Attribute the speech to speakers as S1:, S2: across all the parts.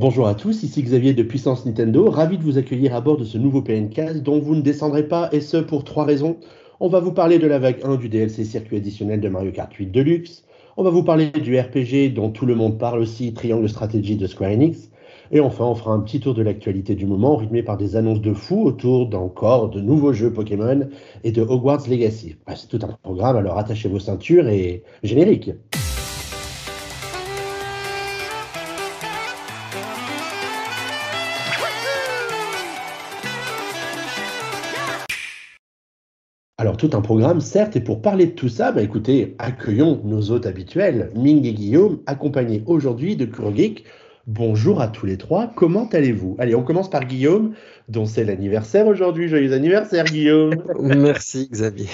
S1: Bonjour à tous, ici Xavier de Puissance Nintendo, ravi de vous accueillir à bord de ce nouveau PNK dont vous ne descendrez pas, et ce pour trois raisons. On va vous parler de la vague 1 du DLC circuit additionnel de Mario Kart 8 Deluxe, on va vous parler du RPG dont tout le monde parle aussi, Triangle Strategy de Square Enix, et enfin on fera un petit tour de l'actualité du moment rythmé par des annonces de fou autour d'encore de nouveaux jeux Pokémon et de Hogwarts Legacy. C'est tout un programme, alors attachez vos ceintures et générique. Tout un programme, certes, et pour parler de tout ça, bah, écoutez, accueillons nos hôtes habituels, Ming et Guillaume, accompagnés aujourd'hui de Kurogeek. Bonjour à tous les trois, comment allez-vous? Allez, on commence par Guillaume, dont c'est l'anniversaire aujourd'hui. Joyeux anniversaire, Guillaume
S2: Merci, Xavier.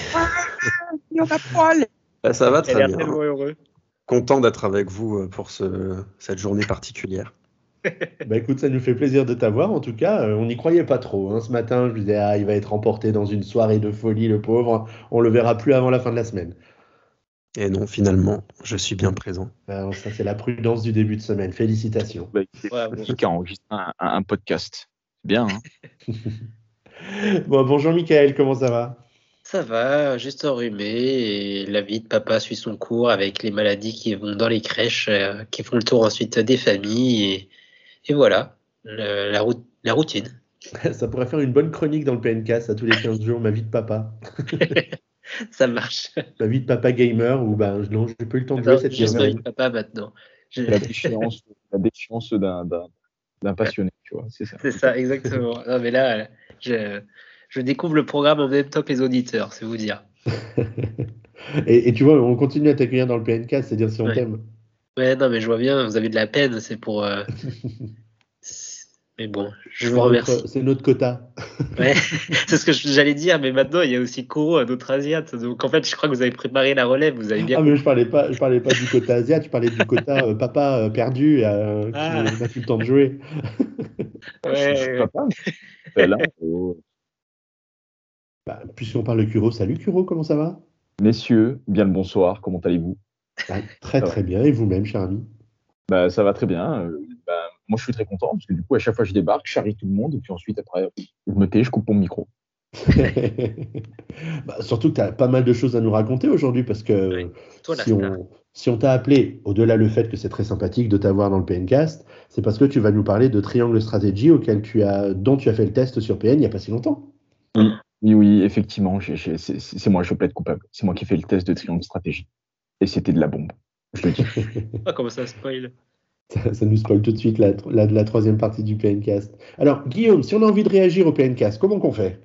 S2: Ah, ça va très bien. Content d'être avec vous euh, pour cette journée particulière.
S1: Bah écoute, ça nous fait plaisir de t'avoir. En tout cas, euh, on n'y croyait pas trop. Hein. Ce matin, je me disais, ah, il va être emporté dans une soirée de folie, le pauvre. On le verra plus avant la fin de la semaine.
S2: Et non, finalement, je suis bien présent.
S1: Alors, ça, c'est la prudence du début de semaine. Félicitations.
S3: Bah, qui enregistre un, un, podcast. Bien. Hein
S1: bon, bonjour Michael, comment ça va?
S4: Ça va, juste enrhumé. Et la vie de papa suit son cours avec les maladies qui vont dans les crèches, euh, qui font le tour ensuite des familles. Et et voilà, la, la routine.
S1: Ça pourrait faire une bonne chronique dans le PNK, à tous les 15 jours, ma vie de papa.
S4: ça marche.
S1: Ma vie de papa gamer, ou ben non, j'ai pas eu le temps de jouer cette
S4: Juste ma vie de papa maintenant.
S3: La déchéance, la d'un passionné, tu vois, c'est ça.
S4: C'est ça, exactement. Non, mais là, je, je, découvre le programme en même temps que les auditeurs, c'est vous dire.
S1: et, tu vois, on continue à t'accueillir dans le PNK, c'est-à-dire si on t'aime.
S4: Ouais, non, mais je vois bien, vous avez de la peine, c'est pour. Euh, mais bon, je vous remercie.
S1: C'est notre quota.
S4: ouais, c'est ce que j'allais dire, mais maintenant il y a aussi Koro, un autre Asiate. Donc en fait, je crois que vous avez préparé la relève, vous avez bien.
S1: Ah, mais je parlais pas, je parlais pas du quota Asiate, je parlais du quota euh, papa euh, perdu euh, ah. qui n'a plus le temps de jouer.
S4: ouais. papa.
S3: Là,
S1: bah, puisqu'on parle de Kuro, salut Kuro, comment ça va?
S3: Messieurs, bien le bonsoir, comment allez-vous?
S1: Bah, très très bien. Et vous-même, cher ami?
S3: Bah, Ça va très bien. Euh, bah, moi, je suis très content parce que du coup, à chaque fois, je débarque, je charrie tout le monde et puis ensuite, après, je me tais, je coupe mon micro.
S1: bah, surtout que tu as pas mal de choses à nous raconter aujourd'hui parce que si, on, si on t'a appelé, au-delà le fait que c'est très sympathique de t'avoir dans le PNcast, c'est parce que tu vas nous parler de Triangle Strategy auquel tu as, dont tu as fait le test sur PN il n'y a pas si longtemps.
S3: Oui, oui, oui effectivement, c'est moi, je plaide coupable. C'est moi qui ai fait le test de Triangle Strategy et c'était de la bombe. Je le dis.
S4: ah, comment ça spoil
S1: ça, nous spoil tout de suite la, la, troisième partie du PNcast. Alors, Guillaume, si on a envie de réagir au PNcast, comment qu'on fait?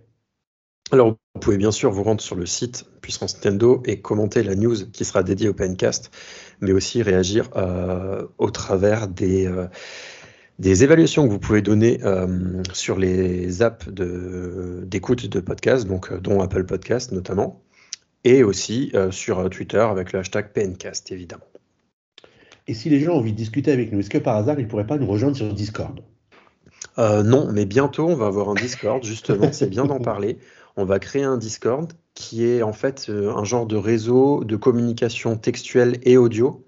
S2: Alors, vous pouvez bien sûr vous rendre sur le site Puissance Nintendo et commenter la news qui sera dédiée au PNcast, mais aussi réagir euh, au travers des, euh, des évaluations que vous pouvez donner euh, sur les apps d'écoute de, de podcasts, donc dont Apple Podcast notamment et aussi euh, sur euh, Twitter avec le hashtag PNcast, évidemment.
S1: Et si les gens ont envie de discuter avec nous, est-ce que par hasard, ils ne pourraient pas nous rejoindre sur Discord?
S2: Euh, Non, mais bientôt, on va avoir un Discord, justement, c'est bien d'en parler. On va créer un Discord qui est en fait un genre de réseau de communication textuelle et audio.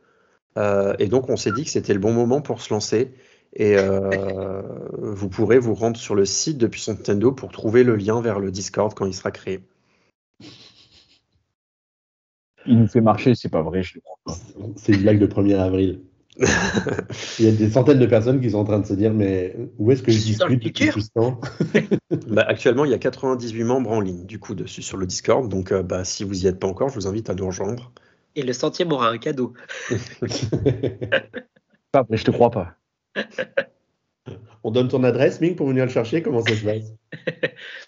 S2: et donc, on s'est dit que c'était le bon moment pour se lancer. Et vous pourrez vous rendre sur le site de Puissance Nintendo pour trouver le lien vers le Discord quand il sera créé
S3: il nous fait marcher, c'est pas vrai, je le crois pas.
S1: C'est une blague de 1er avril. il y a des centaines de personnes qui sont en train de se dire mais où est-ce que je discute depuis tout ce temps?
S2: Bah, Actuellement, il y a 98 membres en ligne du coup dessus sur le Discord. Donc euh, bah, si vous y êtes pas encore, je vous invite à nous rejoindre.
S4: Et le centième aura un cadeau.
S3: pas vrai, je te crois pas.
S1: On donne ton adresse, Ming, pour venir le chercher? Comment ça se passe?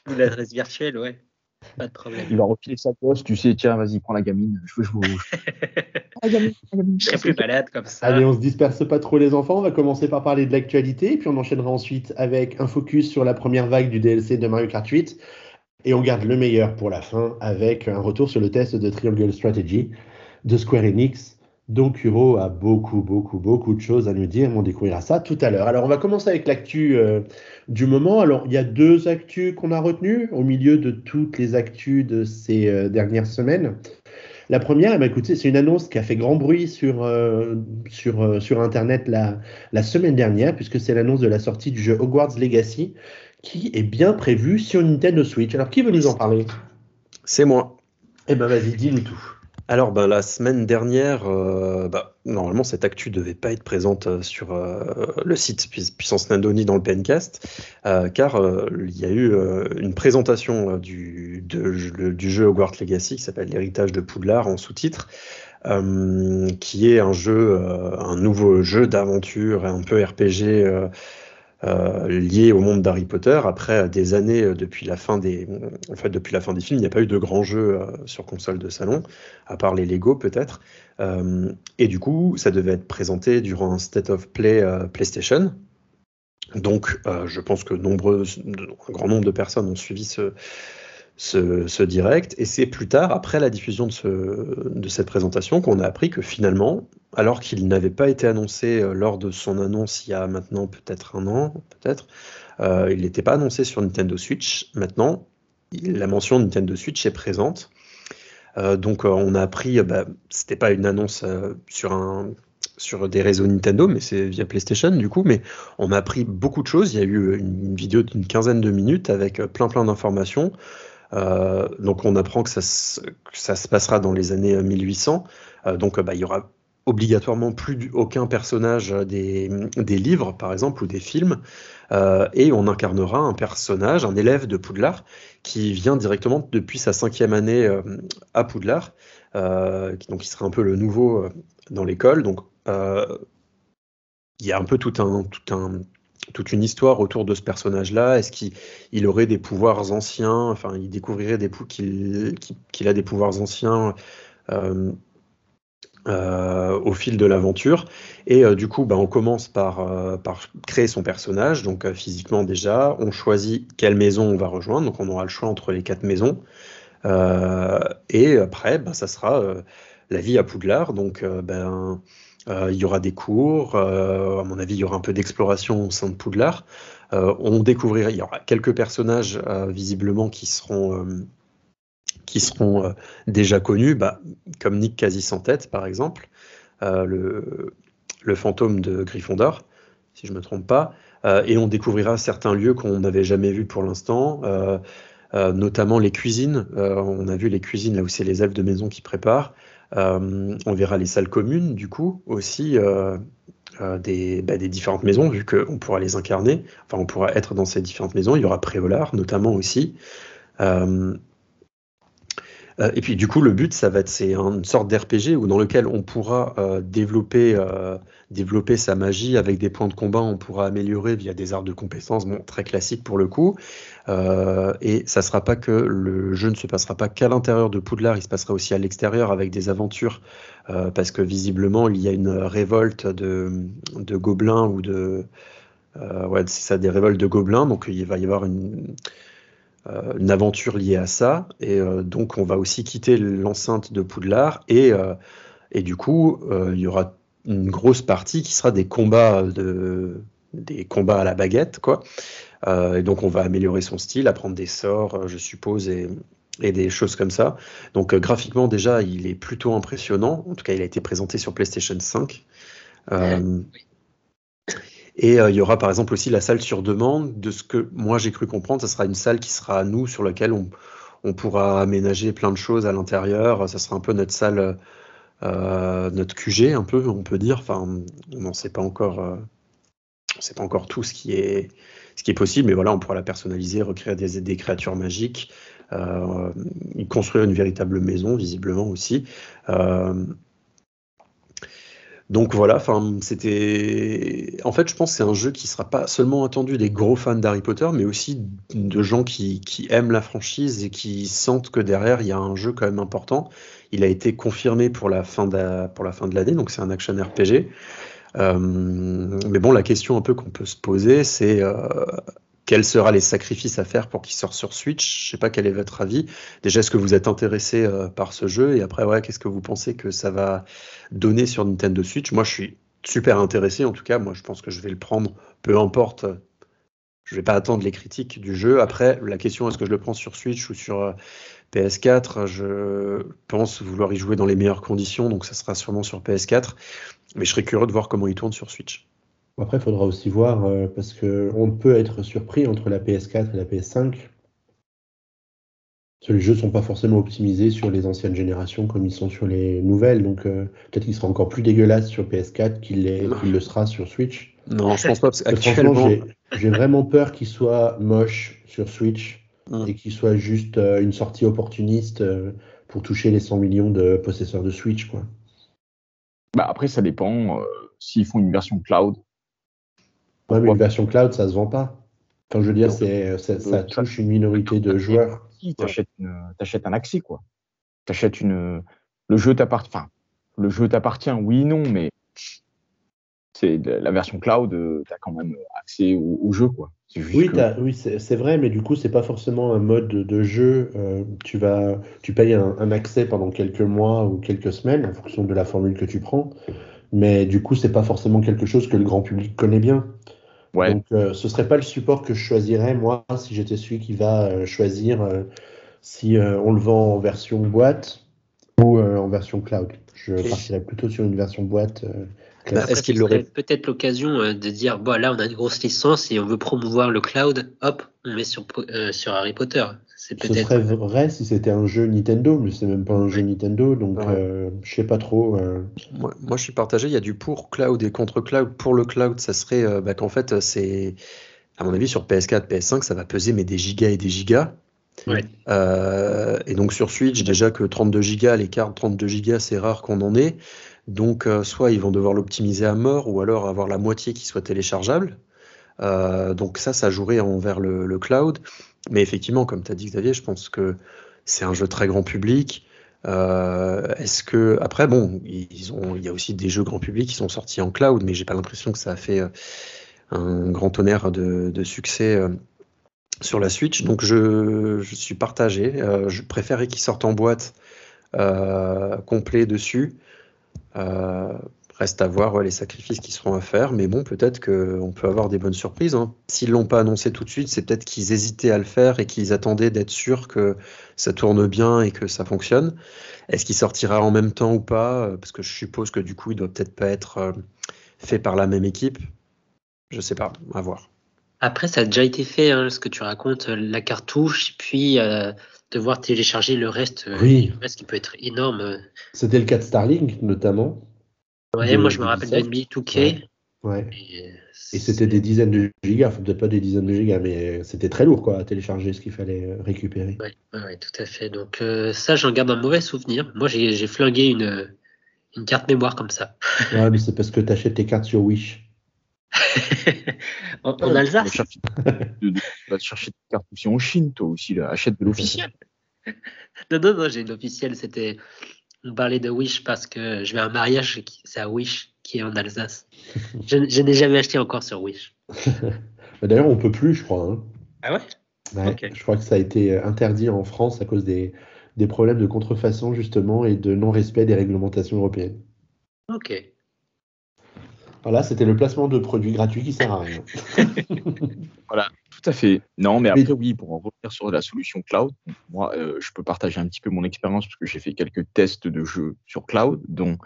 S4: Une adresse virtuelle, ouais. Pas de problème.
S3: Il va refiler sa poste, tu sais, tiens, vas-y, prends la gamine. Je, je,
S4: je serai plus malade comme ça.
S1: Allez, on se disperse pas trop les enfants. On va commencer par parler de l'actualité, puis on enchaînera ensuite avec un focus sur la première vague du DLC de Mario Kart 8. Et on garde le meilleur pour la fin avec un retour sur le test de Triangle Strategy de Square Enix donc Huro a beaucoup, beaucoup, beaucoup de choses à nous dire. On découvrira ça tout à l'heure. Alors, on va commencer avec l'actu euh, du moment. Alors, il y a deux actus qu'on a retenues au milieu de toutes les actus de ces euh, dernières semaines. La première, eh ben, écoutez, c'est une annonce qui a fait grand bruit sur, sur, sur Internet la, la semaine dernière, puisque c'est l'annonce de la sortie du jeu Hogwarts Legacy, qui est bien prévu sur Nintendo Switch. Alors, qui veut nous en parler?
S2: C'est moi.
S1: Eh ben, vas-y, dis-nous tout.
S2: Alors, ben, la semaine dernière, euh, bah, normalement, cette actu devait pas être présente euh, sur euh, le site Puissance Nintendo ni dans le PNcast, car il y a eu une présentation du, du jeu Hogwarts Legacy qui s'appelle L'héritage de Poudlard en sous-titre, qui est un jeu, un nouveau jeu d'aventure, un peu RPG euh, lié au monde d'Harry Potter. Après des années euh, depuis la fin des, en fait, depuis la fin des films, il n'y a pas eu de grands jeux euh, sur console de salon, à part les Lego peut-être. et du coup, ça devait être présenté durant un State of Play PlayStation. Donc, je pense que nombreux, un grand nombre de personnes ont suivi ce, direct. Et c'est plus tard, après la diffusion de cette présentation, qu'on a appris que finalement, alors qu'il n'avait pas été annoncé euh, lors de son annonce il y a maintenant peut-être un an, peut-être, euh, il n'était pas annoncé sur Nintendo Switch. Maintenant, la mention Nintendo Switch est présente. Euh, donc on a appris, bah, c'était pas une annonce sur des réseaux Nintendo, mais c'est via PlayStation du coup. Mais on a appris beaucoup de choses. Il y a eu une vidéo d'une quinzaine de minutes avec plein plein d'informations. Donc on apprend que ça, se passera dans les années 1800. Euh, donc bah, il y aura obligatoirement plus aucun personnage des, livres, par exemple, ou des films. Euh, et on incarnera un personnage, un élève de Poudlard, qui vient directement depuis sa cinquième année à Poudlard. donc il sera un peu le nouveau dans l'école. Donc il y a un peu un, un, toute une histoire autour de ce personnage-là. Est-ce qu'il aurait des pouvoirs anciens? Enfin, il découvrirait qu'il a des pouvoirs anciens euh, euh, au fil de l'aventure. Et euh, du coup, bah, on commence par, par, créer son personnage, donc physiquement déjà. On choisit quelle maison on va rejoindre, donc on aura le choix entre les quatre maisons. et après, bah, ça sera la vie à Poudlard. Donc, ben euh, il y aura des cours, euh, à mon avis, il y aura un peu d'exploration au sein de Poudlard. Euh, on découvrira, il y aura quelques personnages visiblement qui seront, qui seront déjà connus, bah, comme Nick quasi sans tête par exemple, le, le, fantôme de Gryffondor, si je ne me trompe pas. et on découvrira certains lieux qu'on n'avait jamais vus pour l'instant. notamment les cuisines. on a vu les cuisines là où c'est les elfes de maison qui préparent. Euh, on verra les salles communes, du coup, aussi euh, euh, des, bah, des, différentes maisons, vu qu'on pourra les incarner. Enfin, on pourra être dans ces différentes maisons. Il y aura Préolard, notamment aussi. Et puis du coup, le but, ça va être c'est une sorte d'RPG où dans lequel on pourra développer développer sa magie avec des points de combat, on pourra améliorer via des arts de compétences, bon, très classique pour le coup. Euh, et ça sera pas que le jeu ne se passera pas qu'à l'intérieur de Poudlard, il se passera aussi à l'extérieur avec des aventures, euh, parce que visiblement il y a une révolte de, de gobelins ou de euh, ouais, c'est ça, des révoltes de gobelins, donc il va y avoir une, une aventure liée à ça, et donc on va aussi quitter l'enceinte de Poudlard, et, et du coup il y aura une grosse partie qui sera des combats de des combats à la baguette quoi. Euh, et donc on va améliorer son style apprendre des sorts euh, je suppose et, et des choses comme ça. Donc euh, graphiquement déjà il est plutôt impressionnant. En tout cas il a été présenté sur PlayStation 5 et il y aura par exemple aussi la salle sur demande de ce que moi j'ai cru comprendre ça sera une salle qui sera à nous sur laquelle on, on pourra aménager plein de choses à l'intérieur ça sera un peu notre salle euh, notre QG un peu, on peut dire. Enfin, on n'en sait pas encore, euh, pas encore tout ce qui est ce qui est possible, mais voilà, on pourra la personnaliser, recréer des, des créatures magiques, euh, construire une véritable maison, visiblement aussi. Donc voilà, c'était. En fait, je pense que c'est un jeu qui sera pas seulement attendu des gros fans d'Harry Potter, mais aussi de gens qui, aiment la franchise et qui sentent que derrière il y a un jeu quand même important. Il a été confirmé pour la fin de, pour la fin de l'année, donc c'est un action RPG. Euh, mais bon, la question un peu qu'on peut se poser, c'est euh, quels seront les sacrifices à faire pour qu'il sorte sur Switch? Je sais pas quel est votre avis. Déjà, est-ce que vous êtes intéressé euh, par ce jeu? Et après, ouais, qu'est-ce que vous pensez que ça va donner sur Nintendo Switch? Moi, je suis super intéressé. En tout cas, moi, je pense que je vais le prendre, peu importe. Je vais pas attendre les critiques du jeu. Après, la question est-ce que je le prends sur Switch ou sur PS4, je pense vouloir y jouer dans les meilleures conditions, donc ça sera sûrement sur PS4. Mais je serais curieux de voir comment il tourne sur Switch.
S1: Après, il faudra aussi voir, euh, parce qu'on peut être surpris entre la PS4 et la PS5. Parce que les jeux ne sont pas forcément optimisés sur les anciennes générations comme ils sont sur les nouvelles. Donc euh, peut-être qu'il sera encore plus dégueulasse sur PS4 qu'il le sera sur Switch.
S2: Non, je pense pas. Parce
S1: qu'actuellement, j'ai vraiment peur qu'il soit moche sur Switch et qu'il soit juste euh, une sortie opportuniste euh, pour toucher les 100 millions de possesseurs de Switch. Quoi.
S3: Bah après, ça dépend s'ils font une version cloud.
S1: Ouais, mais une version cloud, ça se vend pas. Enfin, je veux dire, c'est, ça touche une minorité de joueurs
S3: tu achètes, un accès, quoi. T'achètes une. Le jeu t'appartient. Enfin, le jeu t'appartient, oui, non, mais c'est la version cloud, euh, tu as quand même accès au, jeu, quoi.
S1: Oui, oui c'est vrai, mais du coup, c'est pas forcément un mode de, jeu. Euh, tu vas, tu payes un, accès pendant quelques mois ou quelques semaines en fonction de la formule que tu prends, mais du coup, c'est pas forcément quelque chose que le grand public connaît bien. Donc, euh, ce serait pas le support que je choisirais, moi, si j'étais celui qui va euh, choisir euh, si on le vend en version boîte ou en version cloud. Je partirais plutôt sur une version boîte.
S4: Est-ce qu'il aurait peut-être l'occasion de dire bon là on a une grosse licence et on veut promouvoir le cloud, hop, on met sur, sur Harry Potter.
S1: Ce serait vrai si c'était un jeu Nintendo, mais c'est même pas un jeu Nintendo, donc euh, je sais pas trop. Euh.
S2: Moi, je suis partagé. Il y a du pour cloud et contre cloud. Pour le cloud, ça serait euh, bah, qu'en fait, c'est à mon avis sur PS4, PS5, ça va peser mais des gigas et des gigas. et donc sur Switch, déjà que 32 gigas, les cartes 32 gigas, c'est rare qu'on en ait. Donc soit ils vont devoir l'optimiser à mort, ou alors avoir la moitié qui soit téléchargeable. donc ça, ça jouerait envers le, le cloud. Mais effectivement, comme tu as dit Xavier, je pense que c'est un jeu très grand public. Euh, est-ce que après bon, ils ont, il y a aussi des jeux grand public qui sont sortis en cloud, mais j'ai pas l'impression que ça a fait euh, un grand tonnerre de, succès euh, sur la Switch. Donc je, je suis partagé. je préférais qu'ils sortent en boîte complet dessus. Reste à voir les sacrifices qui seront à faire, mais bon, peut-être qu'on peut avoir des bonnes surprises. Hein. S'ils l'ont pas annoncé tout de suite, c'est peut-être qu'ils hésitaient à le faire et qu'ils attendaient d'être sûrs que ça tourne bien et que ça fonctionne. Est-ce qu'il sortira en même temps ou pas? Parce que je suppose que du coup, il doit peut-être pas être euh, fait par la même équipe. Je sais pas, à voir.
S4: Après, ça a déjà été fait, hein, ce que tu racontes, euh, la cartouche, puis euh, devoir télécharger le reste,
S1: oui.
S4: le reste qui peut être énorme.
S1: C'était le cas de Starlink, notamment.
S4: Ouais, moi je me rappelle de NBA 2K.
S1: Ouais. Et, c'était des dizaines de gigas, enfin peut-être pas des dizaines de gigas, mais c'était très lourd quoi à télécharger ce qu'il fallait euh, récupérer.
S4: Ouais, ouais, tout à fait. Donc euh, ça, j'en garde un mauvais souvenir. Moi, j'ai flingué une, une carte mémoire comme ça.
S1: Ouais, mais c'est parce que tu achètes tes cartes sur Wish.
S4: en, Alsace
S3: Tu vas chercher tes cartes aussi en Chine, toi aussi, là. achète de l'officiel.
S4: non, non, non, j'ai l'officiel, c'était on parlait de Wish parce que je vais à un mariage, c'est à Wish qui est en Alsace. je, n'ai jamais acheté encore sur Wish.
S1: D'ailleurs, on peut plus, je crois.
S4: Hein. Ah
S1: ouais, Je crois que ça a été interdit en France à cause des, des problèmes de contrefaçon, justement, et de non-respect des réglementations européennes.
S4: Ok.
S1: Voilà, c'était le placement de produits gratuits qui sert à rien.
S3: voilà, tout à fait. Non, mais après, oui, pour en revenir sur la solution cloud, moi, euh, je peux partager un petit peu mon expérience parce que j'ai fait quelques tests de jeux sur cloud, dont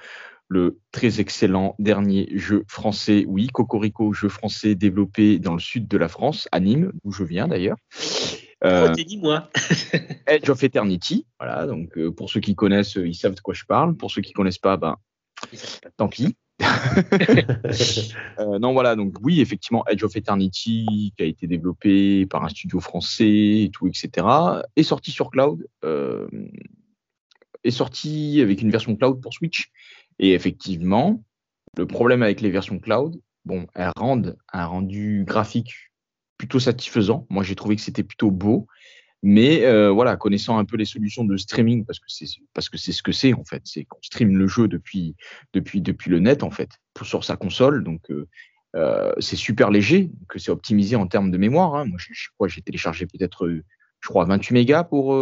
S3: le très excellent dernier jeu français, oui, Cocorico, jeu français développé dans le sud de la France, à Nîmes, d'où je viens d'ailleurs.
S4: Euh, oh, dis-moi.
S3: Edge of Eternity, voilà, donc euh, pour ceux qui connaissent, ils savent de quoi je parle. Pour ceux qui connaissent pas, ben, tant pis. Euh, non, voilà, donc oui, effectivement, Edge of Eternity, qui a été développé par un studio français et tout, etc., est sorti sur cloud, euh, est sorti avec une version cloud pour Switch. Et effectivement, le problème avec les versions cloud, bon, elles rendent un rendu graphique plutôt satisfaisant. Moi, j'ai trouvé que c'était plutôt beau. Mais euh, voilà, connaissant un peu les solutions de streaming, parce que c'est parce que c'est ce que c'est en fait, c'est qu'on stream le jeu depuis depuis depuis le net en fait, sur sa console. Donc euh, euh, c'est super léger, que c'est optimisé en termes de mémoire. Hein. Moi, je, crois j'ai téléchargé peut-être, je crois, 28 mégas pour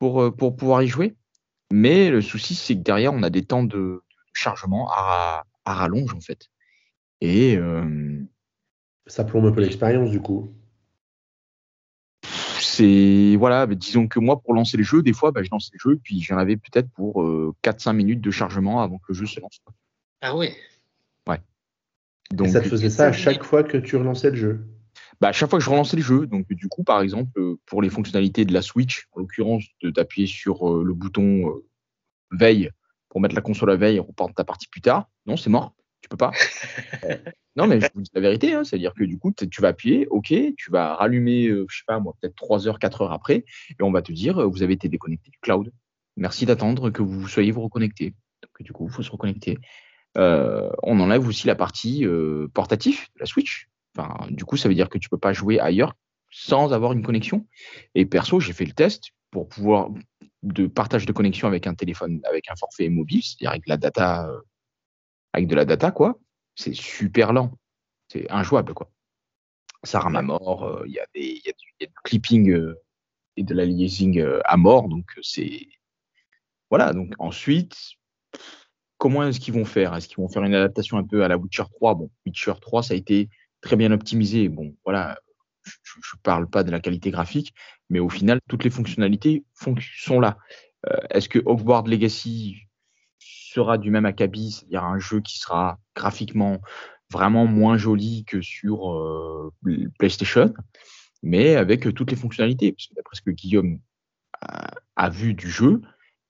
S3: pour pour pouvoir y jouer. Mais le souci, c'est que derrière, on a des temps de, chargement à, à rallonge en fait. Et
S1: ça plombe un peu l'expérience du coup
S3: c'est voilà, mais disons que moi pour lancer le jeu, des fois, bah, je lance le jeu, puis j'en avais peut-être pour 4-5 minutes de chargement avant que le jeu se lance.
S4: Ah ouais.
S3: Ouais.
S1: Donc, Et ça te faisait ça à chaque fois que tu relançais le jeu?
S3: Bah, à chaque fois que je relançais le jeu. Donc, du coup, par exemple, pour les fonctionnalités de la Switch, en l'occurrence, d'appuyer sur le bouton veille pour mettre la console à veille et reprendre ta partie plus tard. Non, c'est mort. Tu peux pas. non, mais je vous dis la vérité, hein, c'est-à-dire que du coup, tu vas appuyer, ok, tu vas rallumer, je je sais pas moi, peut-être 3 heures, 4 heures après, et on va te dire, vous avez été déconnecté du cloud. Merci d'attendre que vous soyez vous reconnecté. Donc, du coup, il faut se reconnecter. on enlève aussi la partie portatif la Switch. Du coup, ça veut dire que tu peux pas jouer ailleurs sans avoir une connexion. Et perso, j'ai fait le test pour pouvoir de partage de connexion avec un téléphone, avec un forfait mobile, c'est-à-dire avec la data, euh, avec de la data, quoi. C'est super lent. C'est injouable, quoi. Ça rame à mort. Euh, il y, a du clipping euh, et de la liaising à mort. Donc, c'est. Voilà. Donc, ensuite, comment est-ce qu'ils vont faire? Est-ce qu'ils vont faire une adaptation un peu à la Witcher 3 Bon, Witcher 3, ça a été très bien optimisé. Bon, voilà, je ne parle pas de la qualité graphique, mais au final, toutes les fonctionnalités sont là. Euh, est-ce que Hogwarts Legacy sera du même acabit, c'est-à-dire un jeu qui sera graphiquement vraiment moins joli que sur euh, PlayStation, mais avec toutes les fonctionnalités d'après ce que Guillaume a, vu du jeu,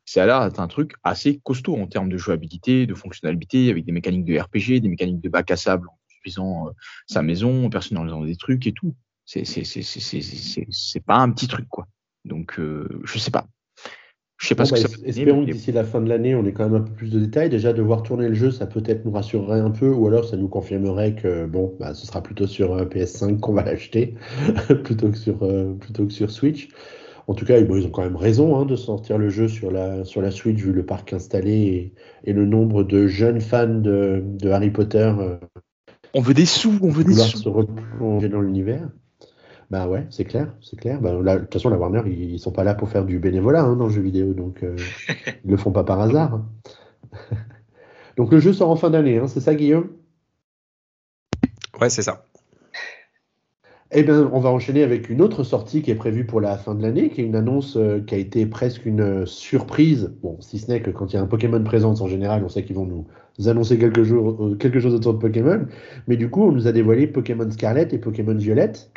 S3: ça d'être un truc assez costaud en termes de jouabilité, de fonctionnalité, avec des mécaniques de RPG, des mécaniques de bac à sable en construisant euh, sa maison, en personnalisant des trucs et tout. C'est pas un petit truc quoi. Donc euh, je sais pas.
S1: Je sais pas ce que bah, ça Espérons que d'ici la fin de l'année, on ait quand même un peu plus de détails. Déjà, de voir tourner le jeu, ça peut-être nous rassurerait un peu, ou alors ça nous confirmerait que bon, bah, ce sera plutôt sur euh, PS5 qu'on va l'acheter plutôt que sur euh, plutôt que sur Switch. En tout cas, ils ont quand même raison hein, de sortir le jeu sur la, sur la Switch vu le parc installé et, le nombre de jeunes fans de, de Harry Potter.
S3: on veut des sous, on veut des sous.
S1: se replonger dans l'univers. Bah ouais, c'est clair, c'est clair. Bah, de toute façon, la Warner, ils, sont pas là pour faire du bénévolat hein, dans le jeu vidéo, donc euh, ils le font pas par hasard. Hein. donc le jeu sort en fin d'année, hein, c'est ça, Guillaume?
S2: Ouais, c'est ça.
S1: Eh bien, on va enchaîner avec une autre sortie qui est prévue pour la fin de l'année, qui est une annonce euh, qui a été presque une euh, surprise. Bon, si ce n'est que quand il y a un Pokémon présent, en général, on sait qu'ils vont nous annoncer quelque, chose, quelque chose autour de Pokémon. Mais du coup, on nous a dévoilé Pokémon Scarlet et Pokémon Violette.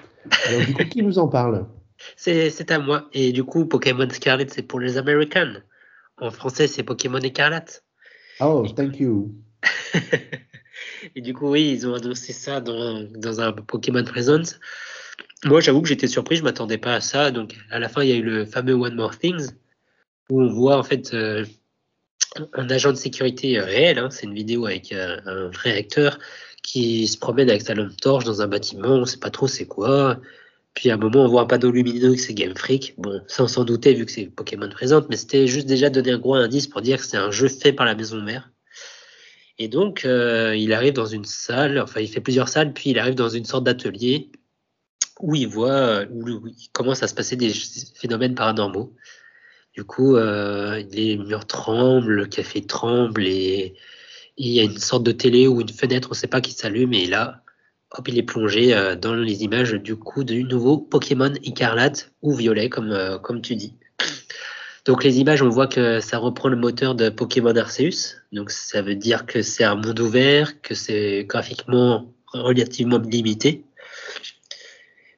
S1: Alors, du coup, qui nous en parle?
S4: C'est à moi. Et du coup, Pokémon Scarlet, c'est pour les Américains. En français, c'est Pokémon Écarlate.
S1: Oh, thank you.
S4: et du coup, oui, ils ont annoncé ça dans, dans un Pokémon Presence. Moi, j'avoue que j'étais surpris, je m'attendais pas à ça. Donc, à la fin, il y a eu le fameux One More Things, où on voit en fait euh, un agent de sécurité réel. Hein. C'est une vidéo avec euh, un vrai acteur qui se promène avec sa lampe torche dans un bâtiment, on sait pas trop c'est quoi. Puis à un moment, on voit un panneau lumineux que c'est Game Freak. Bon, sans s'en douter vu que c'est Pokémon présente, mais c'était juste déjà donner un gros indice pour dire que c'est un jeu fait par la maison mère. Et donc, euh, il arrive dans une salle, enfin, il fait plusieurs salles, puis il arrive dans une sorte d'atelier où il voit, où il commence à se passer des phénomènes paranormaux. Du coup, euh, les murs tremblent, le café tremble et il y a une sorte de télé ou une fenêtre, on ne sait pas qui s'allume, et là, hop, il est plongé euh, dans les images du coup du nouveau Pokémon écarlate ou violet, comme, euh, comme tu dis. Donc les images, on voit que ça reprend le moteur de Pokémon Arceus. Donc ça veut dire que c'est un monde ouvert, que c'est graphiquement relativement limité.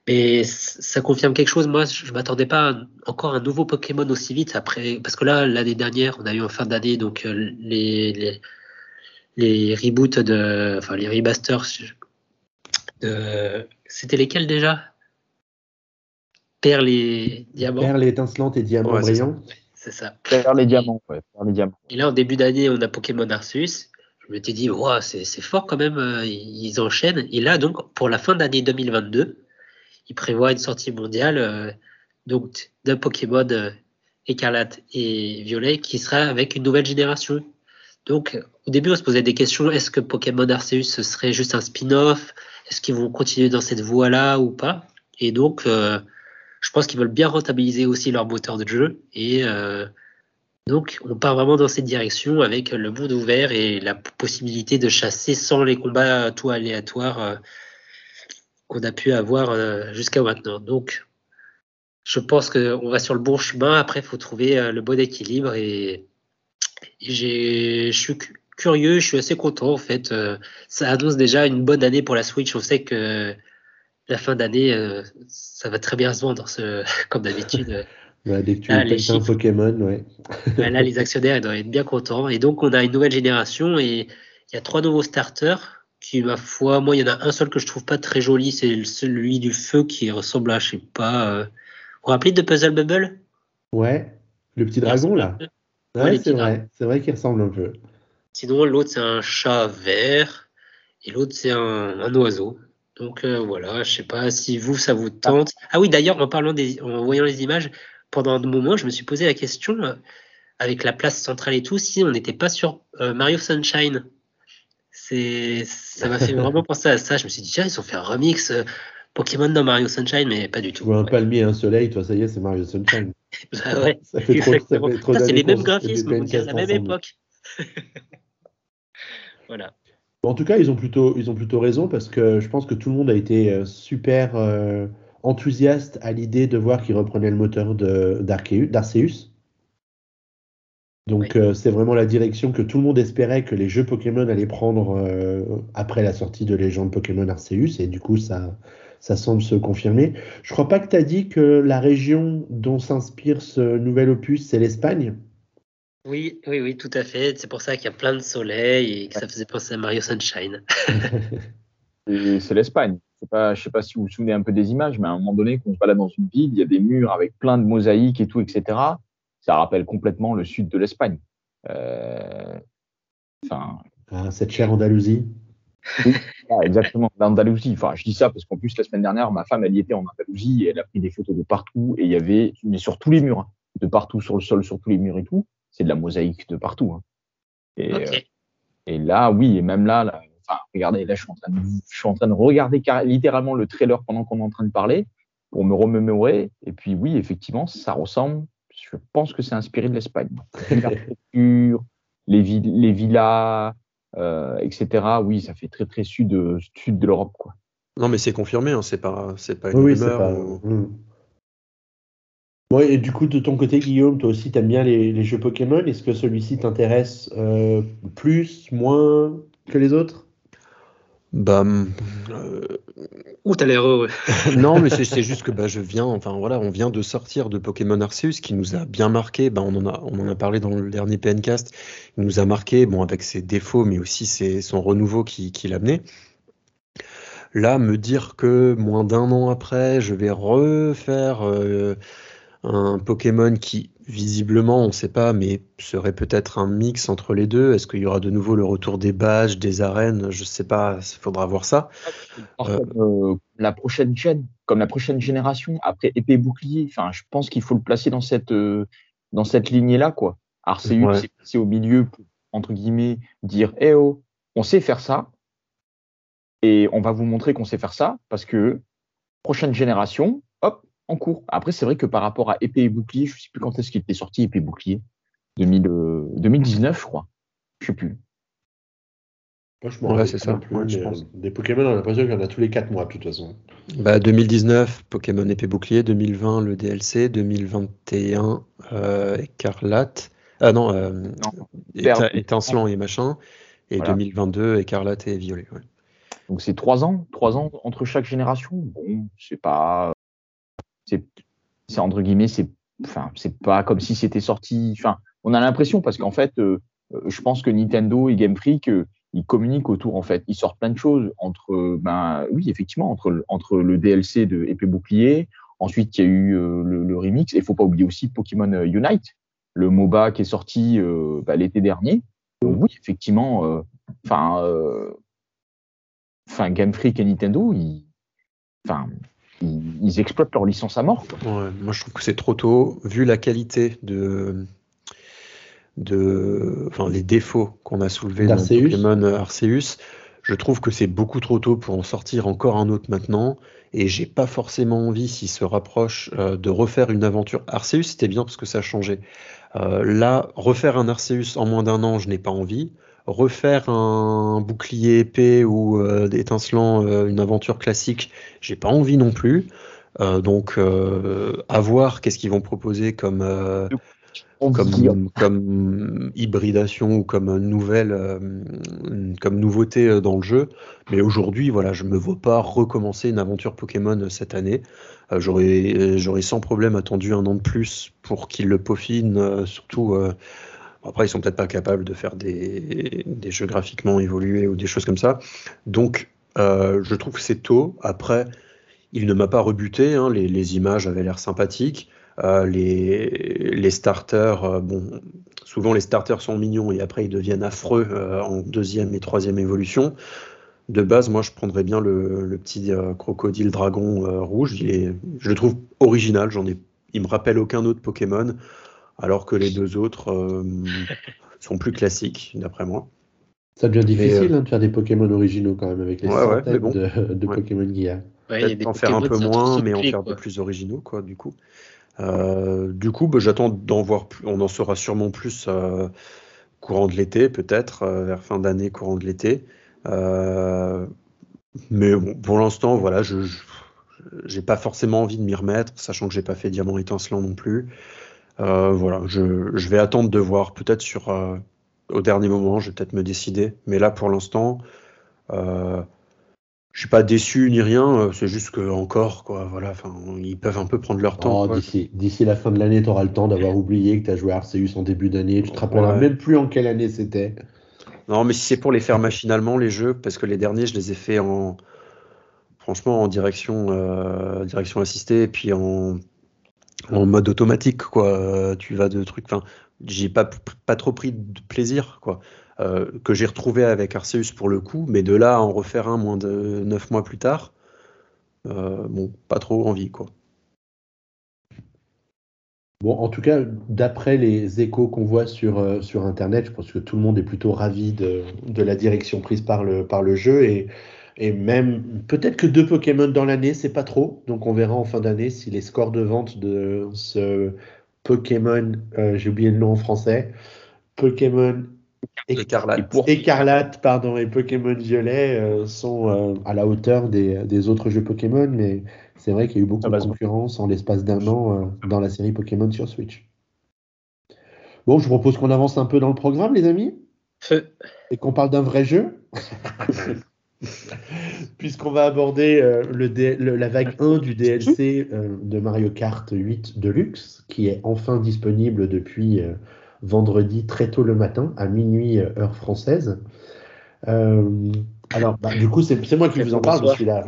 S4: Mais ça confirme quelque chose. Moi, je m'attendais pas à encore un nouveau Pokémon aussi vite après, parce que là, l'année dernière, on a eu en fin d'année donc euh, les, les reboots de, enfin les remasters de, c'était lesquels déjà? Perle et diamants.
S1: Perle étincelante et diamants brillants.
S4: C'est ça.
S3: Perle et diamants, ouais. Perle et diamants.
S4: Et là, en début d'année, on a Pokémon Arceus. Je me suis dit, wow, c'est fort quand même, euh, ils enchaînent. Et là, donc, pour la fin d'année 2022, ils prévoient une sortie mondiale euh, donc d'un Pokémon euh, écarlate et violet qui sera avec une nouvelle génération donc, au début, on se posait des questions. Est-ce que Pokémon Arceus ce serait juste un spin-off? Est-ce qu'ils vont continuer dans cette voie-là ou pas? Et donc, euh, je pense qu'ils veulent bien rentabiliser aussi leur moteur de jeu. Et euh, donc, on part vraiment dans cette direction avec le monde ouvert et la possibilité de chasser sans les combats tout aléatoires euh, qu'on a pu avoir jusqu'à maintenant. Donc, je pense qu'on va sur le bon chemin. Après, il faut trouver le bon équilibre et, je suis curieux, je suis assez content en fait. ça annonce déjà une bonne année pour la Switch. On sait que la fin d'année, ça va très bien se vendre, ce, comme d'habitude.
S1: dès que tu ah, les un Pokémon, ouais.
S4: là, les actionnaires doivent être bien contents. Et donc, on a une nouvelle génération et il y a trois nouveaux starters qui, ma foi, moi, il y en a un seul que je trouve pas très joli, c'est celui du feu qui ressemble à, je sais pas. Euh... Vous vous rappelez de Puzzle Bubble?
S1: Ouais, le petit dragon là. Ouais, c'est vrai, c'est vrai qu'il ressemble un peu.
S4: Sinon, l'autre c'est un chat vert et l'autre c'est un, oiseau. Donc euh, voilà, je sais pas si vous ça vous tente. Ah oui, d'ailleurs, en parlant des, en voyant les images, pendant un moment, je me suis posé la question, euh, avec la place centrale et tout, si on n'était pas sur euh, Mario Sunshine. C'est, ça m'a fait vraiment penser à ça. Je me suis dit, tiens, ils ont fait un remix euh, Pokémon dans Mario Sunshine, mais pas du tout.
S1: Ou un palmier et un soleil, toi, ça y est, c'est Mario Sunshine.
S4: bah ouais, c'est les mêmes graphismes, on dirait la même époque. voilà.
S1: en tout cas, ils ont, plutôt, ils ont plutôt raison parce que je pense que tout le monde a été super enthousiaste à l'idée de voir qu'il reprenait le moteur d'Arceus. Donc euh, c'est vraiment la direction que tout le monde espérait que les jeux Pokémon allaient prendre euh, après la sortie de Légende Pokémon Arceus, et du coup ça, ça semble se confirmer. Je crois pas que tu as dit que la région dont s'inspire ce nouvel opus, c'est l'Espagne
S4: Oui, oui, oui, tout à fait. C'est pour ça qu'il y a plein de soleil et que ça faisait penser à Mario Sunshine.
S3: c'est l'Espagne je sais pas si vous vous souvenez un peu des images, mais à un moment donné, quand on se balade dans une ville, il y a des murs avec plein de mosaïques et tout, etc. Ça rappelle complètement le sud de l'Espagne. Euh,
S1: enfin. Ah, cette chère Andalousie.
S3: Exactement, l'Andalousie. Enfin, je dis ça parce qu'en plus, la semaine dernière, ma femme, elle y était en Andalousie et elle a pris des photos de partout et il y avait, mais sur tous les murs, hein, de partout sur le sol, sur tous les murs et tout, c'est de la mosaïque de partout. Hein. Et, euh, et, là, oui, et même là, là regardez, là, je suis en train de, je suis en train de regarder littéralement le trailer pendant qu'on est en train de parler pour me remémorer. Et puis, oui, effectivement, ça ressemble. Je pense que c'est inspiré de l'Espagne. les, les villas, euh, etc. Oui, ça fait très très sud, sud de l'Europe, quoi.
S2: Non, mais c'est confirmé, hein, c'est pas, c'est pas une oui, rumeur.
S1: Hmm. et du coup, de ton côté, Guillaume, toi aussi, tu aimes bien les, jeux Pokémon. Est-ce que celui-ci t'intéresse euh, plus, moins que les autres?
S2: Bah, euh...
S4: T'as l'air heureux.
S2: non, mais c'est juste que bah, je viens, enfin voilà, on vient de sortir de Pokémon Arceus qui nous a bien marqué. Bah, on, en a, on en a parlé dans le dernier PNcast. Il nous a marqué, bon, avec ses défauts, mais aussi ses, son renouveau qui, qui l'a amené. Là, me dire que moins d'un an après, je vais refaire euh, un Pokémon qui visiblement, on ne sait pas, mais serait peut-être un mix entre les deux. Est-ce qu'il y aura de nouveau le retour des badges, des arènes? Je ne sais pas, il faudra voir ça.
S3: Euh, euh, la prochaine chaîne, comme la prochaine génération, après épée bouclier, enfin, je pense qu'il faut le placer dans cette, euh, dans cette lignée-là. quoi. Arceus, c'est au milieu pour, entre guillemets, dire Eh oh, on sait faire ça, et on va vous montrer qu'on sait faire ça, parce que prochaine génération, hop, en cours. Après, c'est vrai que par rapport à Épée et Bouclier, je ne sais plus quand est-ce qu'il était sorti Épée et Bouclier. 2019, je crois. Je ne sais plus.
S1: Franchement, c'est ça. Euh, des Pokémon, on a l'impression qu'il y en a tous les 4 mois, de toute façon.
S2: Bah, 2019, Pokémon Épée Bouclier. 2020, le DLC. 2021, euh, Écarlate. Ah non, euh, Étincelant et machin. Et 2022, Écarlate et Violet.
S3: Donc c'est 3 ans, 3 ans entre chaque génération? Bon, c'est pas c'est entre guillemets, c'est enfin, c'est pas comme si c'était sorti. Enfin, on a l'impression parce qu'en fait, euh, euh, je pense que Nintendo et Game Freak, euh, ils communiquent autour. En fait, ils sortent plein de choses entre, ben oui, effectivement, entre le DLC de Épée Bouclier. Ensuite, il y a eu le, remix. Et il faut pas oublier aussi Pokémon Unite, le MOBA qui est sorti ben, l'été dernier. oui, effectivement, enfin, enfin, Game Freak et Nintendo, ils, enfin, ils, exploitent leur licence à mort.
S2: moi, je trouve que c'est trop tôt, vu la qualité de, de, enfin, les défauts qu'on a soulevés dans Pokémon Arceus. Je trouve que c'est beaucoup trop tôt pour en sortir encore un autre maintenant. Et j'ai pas forcément envie, s'il se rapproche, euh, de refaire une aventure. Arceus, c'était bien parce que ça a changé. Euh, là, refaire un Arceus en moins d'un an, je n'ai pas envie refaire un bouclier épais ou euh, étincelant, euh, une aventure classique, j'ai pas envie non plus. Euh, donc, à voir qu'est-ce qu'ils vont proposer comme, comme, comme, hybridation ou comme nouvelle, comme nouveauté dans le jeu. Mais aujourd'hui, voilà, je me vois pas recommencer une aventure Pokémon cette année. J'aurais sans problème attendu un an de plus pour qu'ils le peaufinent, surtout après, ils sont peut-être pas capables de faire des, jeux graphiquement évolués ou des choses comme ça. Donc, euh, je trouve que c'est tôt. Après, il ne m'a pas rebuté. Hein. Les, images avaient l'air sympathiques. Euh, les, starters, euh, bon, souvent les starters sont mignons et après ils deviennent affreux en deuxième et troisième évolution. De base, moi, je prendrais bien le, petit crocodile dragon rouge. je le trouve original. J'en ai, il me rappelle aucun autre Pokémon alors que les deux autres euh, sont plus classiques, d'après moi.
S1: Ça devient difficile euh, hein, de faire des Pokémon originaux quand même avec les
S2: ouais,
S1: de, Pokémon Guia.
S2: Peut-être en faire un peu moins, mais en faire de plus originaux, quoi, du coup. Euh, du coup, bah, j'attends d'en voir plus. On en saura sûrement plus courant de l'été, peut-être, vers fin d'année, courant de l'été. mais bon, pour l'instant, voilà, je n'ai pas forcément envie de m'y remettre, sachant que j'ai pas fait Diamant étincelant non plus. Euh, voilà, je, vais attendre de voir. Peut-être sur euh, au dernier moment, je vais peut-être me décider. Mais là, pour l'instant, euh, je suis pas déçu ni rien. C'est juste que encore, quoi. Voilà, enfin, ils peuvent un peu prendre leur temps.
S1: Oh, d'ici, la fin de l'année, tu auras le temps d'avoir oublié que tu as joué à Arceus en début d'année. Tu te rappelleras même plus en quelle année c'était.
S2: Non, mais si c'est pour les faire machinalement les jeux, parce que les derniers, je les ai fait en franchement en direction direction assistée et puis en en mode automatique, quoi. Tu vas de trucs. Enfin, j'ai pas, pas trop pris de plaisir, quoi. Euh, que j'ai retrouvé avec Arceus pour le coup, mais de là à en refaire un moins de 9 mois plus tard, euh, bon, pas trop envie, quoi.
S1: Bon, en tout cas, d'après les échos qu'on voit sur, euh, sur Internet, je pense que tout le monde est plutôt ravi de, de la direction prise par le, par le jeu et et même peut-être que deux Pokémon dans l'année, c'est pas trop. Donc on verra en fin d'année si les scores de vente de ce Pokémon, euh, j'ai oublié le nom en français, Pokémon
S2: Écarlate,
S1: Écarlate pardon, et Pokémon Violet euh, sont euh, à la hauteur des, autres jeux Pokémon. Mais c'est vrai qu'il y a eu beaucoup ah bah, de concurrence en l'espace d'un an dans la série Pokémon sur Switch. Bon, je vous propose qu'on avance un peu dans le programme, les amis. Et qu'on parle d'un vrai jeu. Puisqu'on va aborder euh, le, la vague 1 du DLC euh, de Mario Kart 8 Deluxe, qui est enfin disponible depuis euh, vendredi très tôt le matin, à minuit heure française. alors, bah, du coup, c'est moi qui vous en parle, je suis là.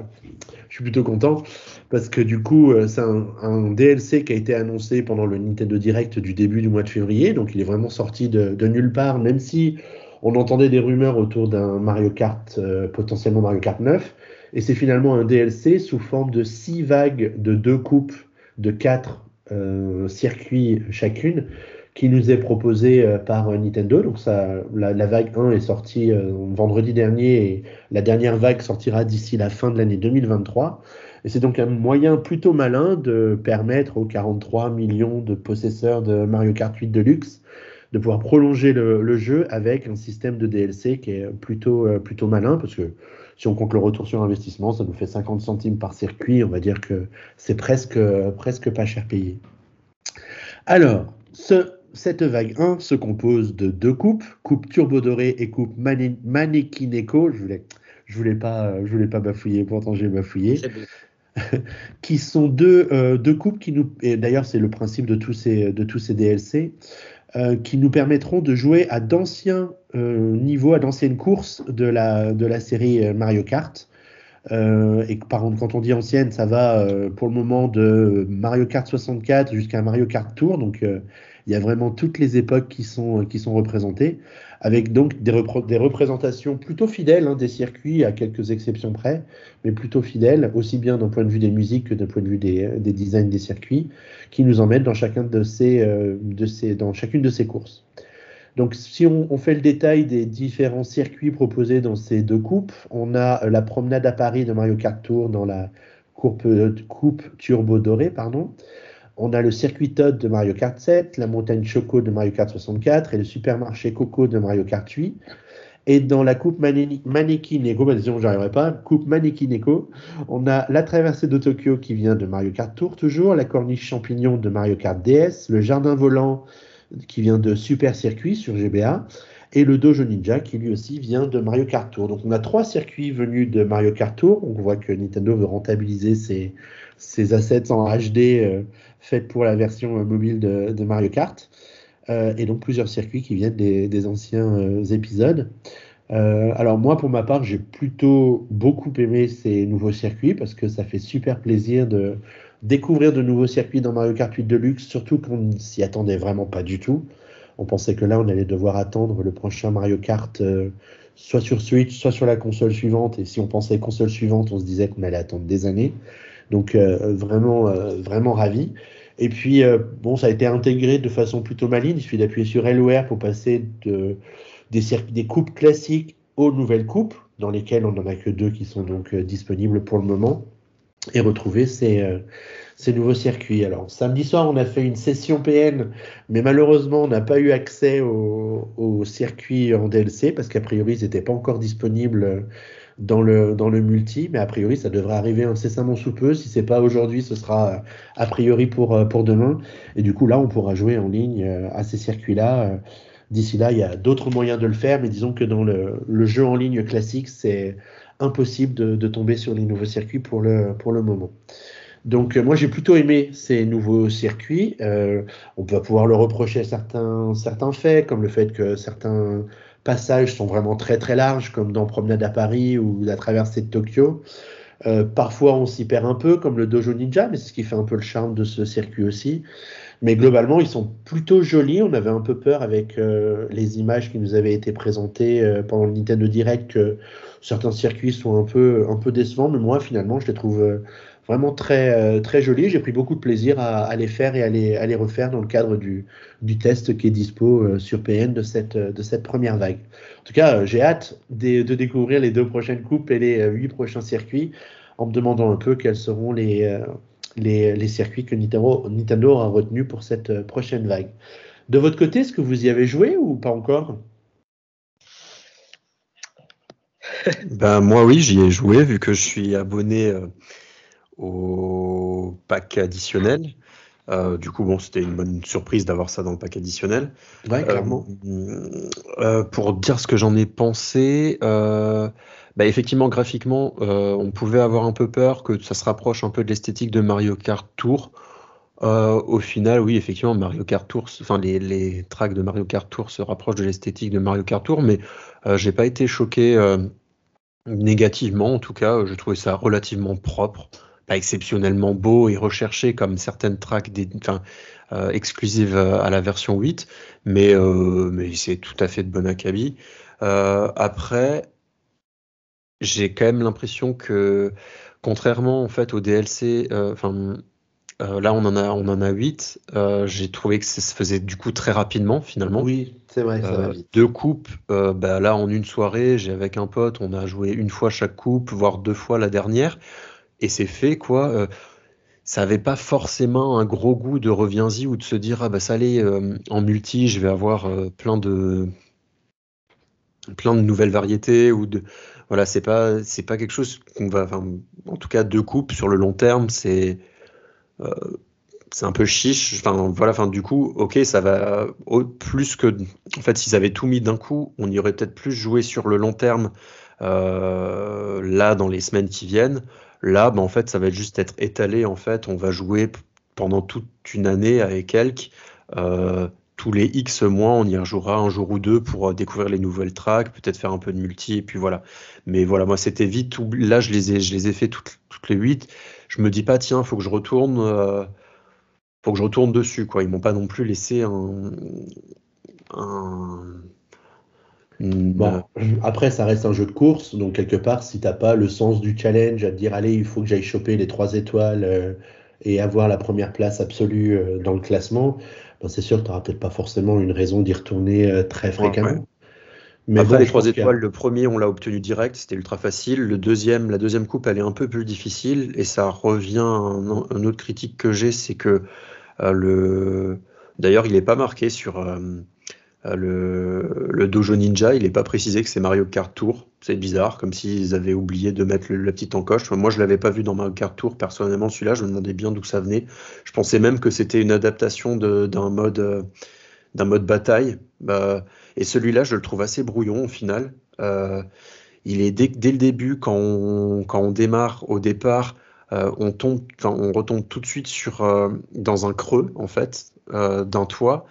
S1: Je suis plutôt content parce que du coup, c'est un, un, DLC qui a été annoncé pendant le Nintendo Direct du début du mois de février, donc il est vraiment sorti de, de nulle part, même si on entendait des rumeurs autour d'un Mario Kart, euh, potentiellement Mario Kart 9, et c'est finalement un DLC sous forme de six vagues de deux coupes de quatre euh, circuits chacune qui nous est proposé euh, par Nintendo. Donc la, vague 1 est sortie vendredi dernier et la dernière vague sortira d'ici la fin de l'année 2023. Et c'est donc un moyen plutôt malin de permettre aux 43 millions de possesseurs de Mario Kart 8 Deluxe de pouvoir prolonger le, jeu avec un système de DLC qui est plutôt, euh, plutôt malin, parce que si on compte le retour sur investissement, ça nous fait 50 centimes par circuit, on va dire que c'est presque, presque pas cher payé. Alors, ce, cette vague 1 se compose de deux coupes, coupe turbo dorée et coupe mani Echo, je voulais, je voulais pas, je voulais pas bafouiller, pourtant j'ai bafouillé. qui sont deux, euh, deux coupes qui nous. Et d'ailleurs, c'est le principe de tous ces, de tous ces DLC. Euh, qui nous permettront de jouer à d'anciens euh, niveaux, à d'anciennes courses de la, série euh, Mario Kart. et par contre, quand on dit ancienne, ça va pour le moment de Mario Kart 64 jusqu'à Mario Kart Tour. Donc, il y a vraiment toutes les époques qui sont, qui sont représentées avec donc des, représentations plutôt fidèles hein, des circuits, à quelques exceptions près, mais plutôt fidèles, aussi bien d'un point de vue des musiques que d'un point de vue des, des, designs des circuits, qui nous emmènent dans, chacun de ces, euh, dans chacune de ces courses. Donc, si on, fait le détail des différents circuits proposés dans ces deux coupes, on a la promenade à Paris de Mario Kart Tour dans la coupe, euh, coupe turbo dorée, pardon. On a le circuit Todd de Mario Kart 7, la montagne Choco de Mario Kart 64 et le supermarché Coco de Mario Kart 8. Et dans la coupe Maneki Neko, bah, j'arriverai pas, coupe on a la traversée de Tokyo qui vient de Mario Kart Tour toujours, la corniche champignon de Mario Kart DS, le jardin volant qui vient de Super Circuit sur GBA, et le Dojo Ninja qui lui aussi vient de Mario Kart Tour. Donc on a trois circuits venus de Mario Kart Tour. On voit que Nintendo veut rentabiliser ses, ses assets en HD euh, faits pour la version euh, mobile de, Mario Kart. Euh, et donc plusieurs circuits qui viennent des, anciens épisodes. alors moi, pour ma part, j'ai plutôt beaucoup aimé ces nouveaux circuits parce que ça fait super plaisir de découvrir de nouveaux circuits dans Mario Kart 8 Deluxe, surtout qu'on ne s'y attendait vraiment pas du tout. On pensait que là, on allait devoir attendre le prochain Mario Kart, euh, soit sur Switch, soit sur la console suivante. Et si on pensait console suivante, on se disait qu'on allait attendre des années. Donc euh, vraiment, euh, vraiment ravi. Et puis, bon, ça a été intégré de façon plutôt maligne. Il suffit d'appuyer sur LOR pour passer de, des, des coupes classiques aux nouvelles coupes, dans lesquelles on n'en a que deux qui sont donc disponibles pour le moment, et retrouver ces, ces nouveaux circuits. Alors, samedi soir, on a fait une session PN, mais malheureusement, on n'a pas eu accès aux circuits en DLC parce qu'a priori, ils n'étaient pas encore disponibles dans le, dans le multi, mais a priori, ça devrait arriver incessamment sous peu. Si c'est pas aujourd'hui, ce sera a priori pour, pour demain. Et du coup, là, on pourra jouer en ligne euh, à ces circuits-là. D'ici là, il y a d'autres moyens de le faire, mais disons que dans le, le jeu en ligne classique, c'est impossible de, de, tomber sur les nouveaux circuits pour le, pour le moment. Donc euh, moi j'ai plutôt aimé ces nouveaux circuits. Euh, on peut pouvoir le reprocher à certains, certains faits, comme le fait que certains passages sont vraiment très très larges, comme dans Promenade à Paris ou la traversée de Tokyo. Euh, parfois on s'y perd un peu, comme le Dojo Ninja, mais c'est ce qui fait un peu le charme de ce circuit aussi. Mais globalement, ils sont plutôt jolis. On avait un peu peur avec les images qui nous avaient été présentées pendant le Nintendo Direct que certains circuits soient un peu, un peu décevants, mais moi finalement je les trouve vraiment très, euh, très joli. J'ai pris beaucoup de plaisir à, les faire et à les, refaire dans le cadre du, test qui est dispo euh, sur PN de cette, de cette première vague. En tout cas, euh, j'ai hâte de, découvrir les deux prochaines coupes et les huit prochains circuits en me demandant un peu quels seront les, circuits que Nintendo, Nintendo aura retenus pour cette prochaine vague. De votre côté, est-ce que vous y avez joué ou pas encore?
S2: Ben moi oui, j'y ai joué vu que je suis abonné au pack additionnel. Euh, du coup, bon, c'était une bonne surprise d'avoir ça dans le pack additionnel.
S1: Ouais, clairement.
S2: Euh, euh, pour dire ce que j'en ai pensé, bah, effectivement, graphiquement, on pouvait avoir un peu peur que ça se rapproche un peu de l'esthétique de Mario Kart Tour. au final, oui, effectivement, Mario Kart Tour, enfin les, les tracks de Mario Kart Tour se rapprochent de l'esthétique de Mario Kart Tour, mais j'ai pas été choqué négativement. En tout cas, je trouvais ça relativement propre exceptionnellement beau et recherché comme certaines tracks des, enfin, euh, exclusives à la version 8, mais, euh, mais c'est tout à fait de bon acabit. Euh, après, j'ai quand même l'impression que, contrairement en fait au DLC, enfin là on en a on en a 8, j'ai trouvé que ça se faisait du coup très rapidement finalement.
S1: Oui, c'est vrai, ça va vite.
S2: Deux coupes, bah, là en une soirée, j'ai avec un pote, on a joué une fois chaque coupe, voire deux fois la dernière et c'est fait, quoi. Euh, ça n'avait pas forcément un gros goût de reviens-y ou de se dire ah bah ça allait euh, en multi je vais avoir euh, plein de plein de nouvelles variétés ou de voilà c'est pas c'est pas quelque chose qu'on va en tout cas deux coupes sur le long terme c'est c'est un peu chiche enfin voilà enfin du coup ok ça va plus que en fait s'ils avaient tout mis d'un coup on y aurait peut-être plus joué sur le long terme là dans les semaines qui viennent Là, bah, en fait, ça va juste être étalé. En fait, on va jouer pendant toute une année avec quelques. Euh, tous les X mois, on y rejouera un jour ou deux pour euh, découvrir les nouvelles tracks, peut-être faire un peu de multi, puis voilà. Mais voilà, moi, c'était vite. Là, je les ai, je fait toutes, les huit. Je me dis pas, tiens, faut que je retourne, euh, faut que je retourne dessus, quoi. Ils m'ont pas non plus laissé un
S1: Bon, après, ça reste un jeu de course, donc quelque part, si t'as pas le sens du challenge à te dire, allez, il faut que j'aille choper les trois étoiles euh, et avoir la première place absolue euh, dans le classement, ben, c'est sûr que tu n'auras peut-être pas forcément une raison d'y retourner euh, très fréquemment.
S2: Mais Après, les trois étoiles, le premier, on l'a obtenu direct, c'était ultra facile. Le deuxième, la deuxième coupe, elle est un peu plus difficile. Et ça revient à un, autre critique que j'ai, c'est que le. D'ailleurs, il n'est pas marqué sur, le, le, Dojo Ninja, il n'est pas précisé que c'est Mario Kart Tour. C'est bizarre, comme s'ils avaient oublié de mettre la petite encoche. Moi, je l'avais pas vu dans Mario Kart Tour personnellement. Celui-là, je me demandais bien d'où ça venait. Je pensais même que c'était une adaptation d'un mode, d'un mode bataille. Bah, et celui-là, je le trouve assez brouillon au final. il est dès, le début, quand on, démarre au départ, euh, on tombe, on retombe tout de suite sur euh, dans un creux en fait euh, d'un toit.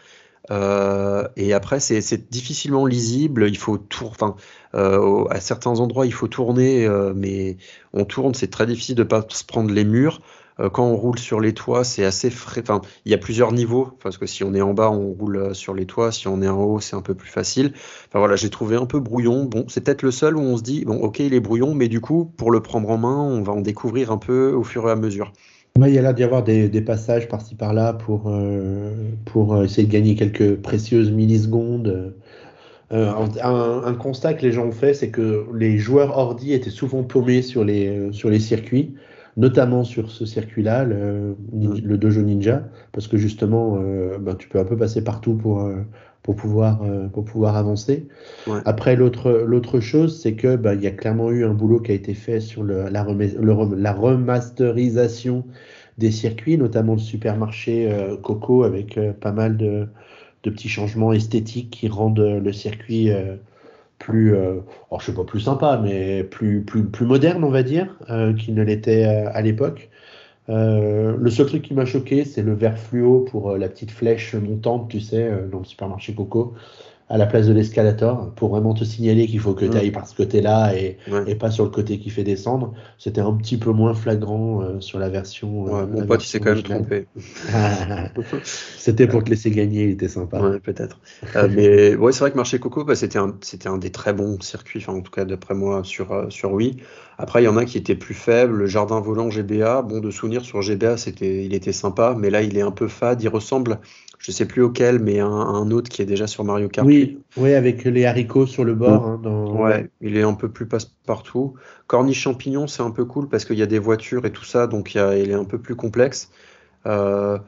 S2: Et après, c'est difficilement lisible. Il faut tour, enfin, à certains endroits, il faut tourner, mais on tourne. C'est très difficile de pas se prendre les murs. Euh, quand on roule sur les toits, c'est assez frais. Enfin, il y a plusieurs niveaux, parce que si on est en bas, on roule euh, sur les toits. Si on est en haut, c'est un peu plus facile. Enfin voilà, j'ai trouvé un peu brouillon. Bon, c'est peut-être le seul où on se dit, bon, ok, il est brouillon, mais du coup, pour le prendre en main, on va en découvrir un peu au fur et à mesure.
S1: Il y a l'air d'y avoir des, passages par-ci par-là pour, euh, pour essayer de gagner quelques précieuses millisecondes. un, constat que les gens ont fait, c'est que les joueurs ordi étaient souvent paumés sur les, sur les circuits notamment sur ce circuit-là, le, le, Dojo Ninja, parce que justement, euh, ben, tu peux un peu passer partout pour, euh, pour, pouvoir, euh, pour pouvoir avancer. Après, l'autre chose, c'est que ben, il y a clairement eu un boulot qui a été fait sur le, la, la, remasterisation des circuits, notamment le supermarché Coco, avec pas mal de, de, petits changements esthétiques qui rendent le circuit plus, euh, alors je sais pas plus sympa, mais plus, plus, plus moderne, on va dire, euh, qu'il ne l'était euh, à l'époque. Le seul truc qui m'a choqué, c'est le vert fluo pour la petite flèche montante, tu sais, dans le supermarché Coco à la place de l'escalator pour vraiment te signaler qu'il faut que tu ailles par ce côté-là et, et, pas sur le côté qui fait descendre. C'était un petit peu moins flagrant euh, sur la version.
S2: Euh, mon pote, il s'est quand même trompé.
S1: c'était pour te laisser gagner, il était sympa.
S2: Ouais, peut-être. Euh, mais ouais, c'est vrai que Marché Coco, bah, c'était un, un des très bons circuits, enfin, en tout cas d'après moi, sur, sur Wii. Après, il y en a qui étaient plus faibles. Le jardin volant GBA, bon, de souvenir sur GBA, c'était, il était sympa, mais là, il est un peu fade. Il ressemble je sais plus auquel, mais un, autre qui est déjà sur Mario Kart.
S1: Oui, oui avec les haricots sur le bord. Hein,
S2: ouais, il est un peu plus passe-partout. Corniche champignon, c'est un peu cool parce qu'il y a des voitures et tout ça, donc il, est un peu plus complexe. Euh,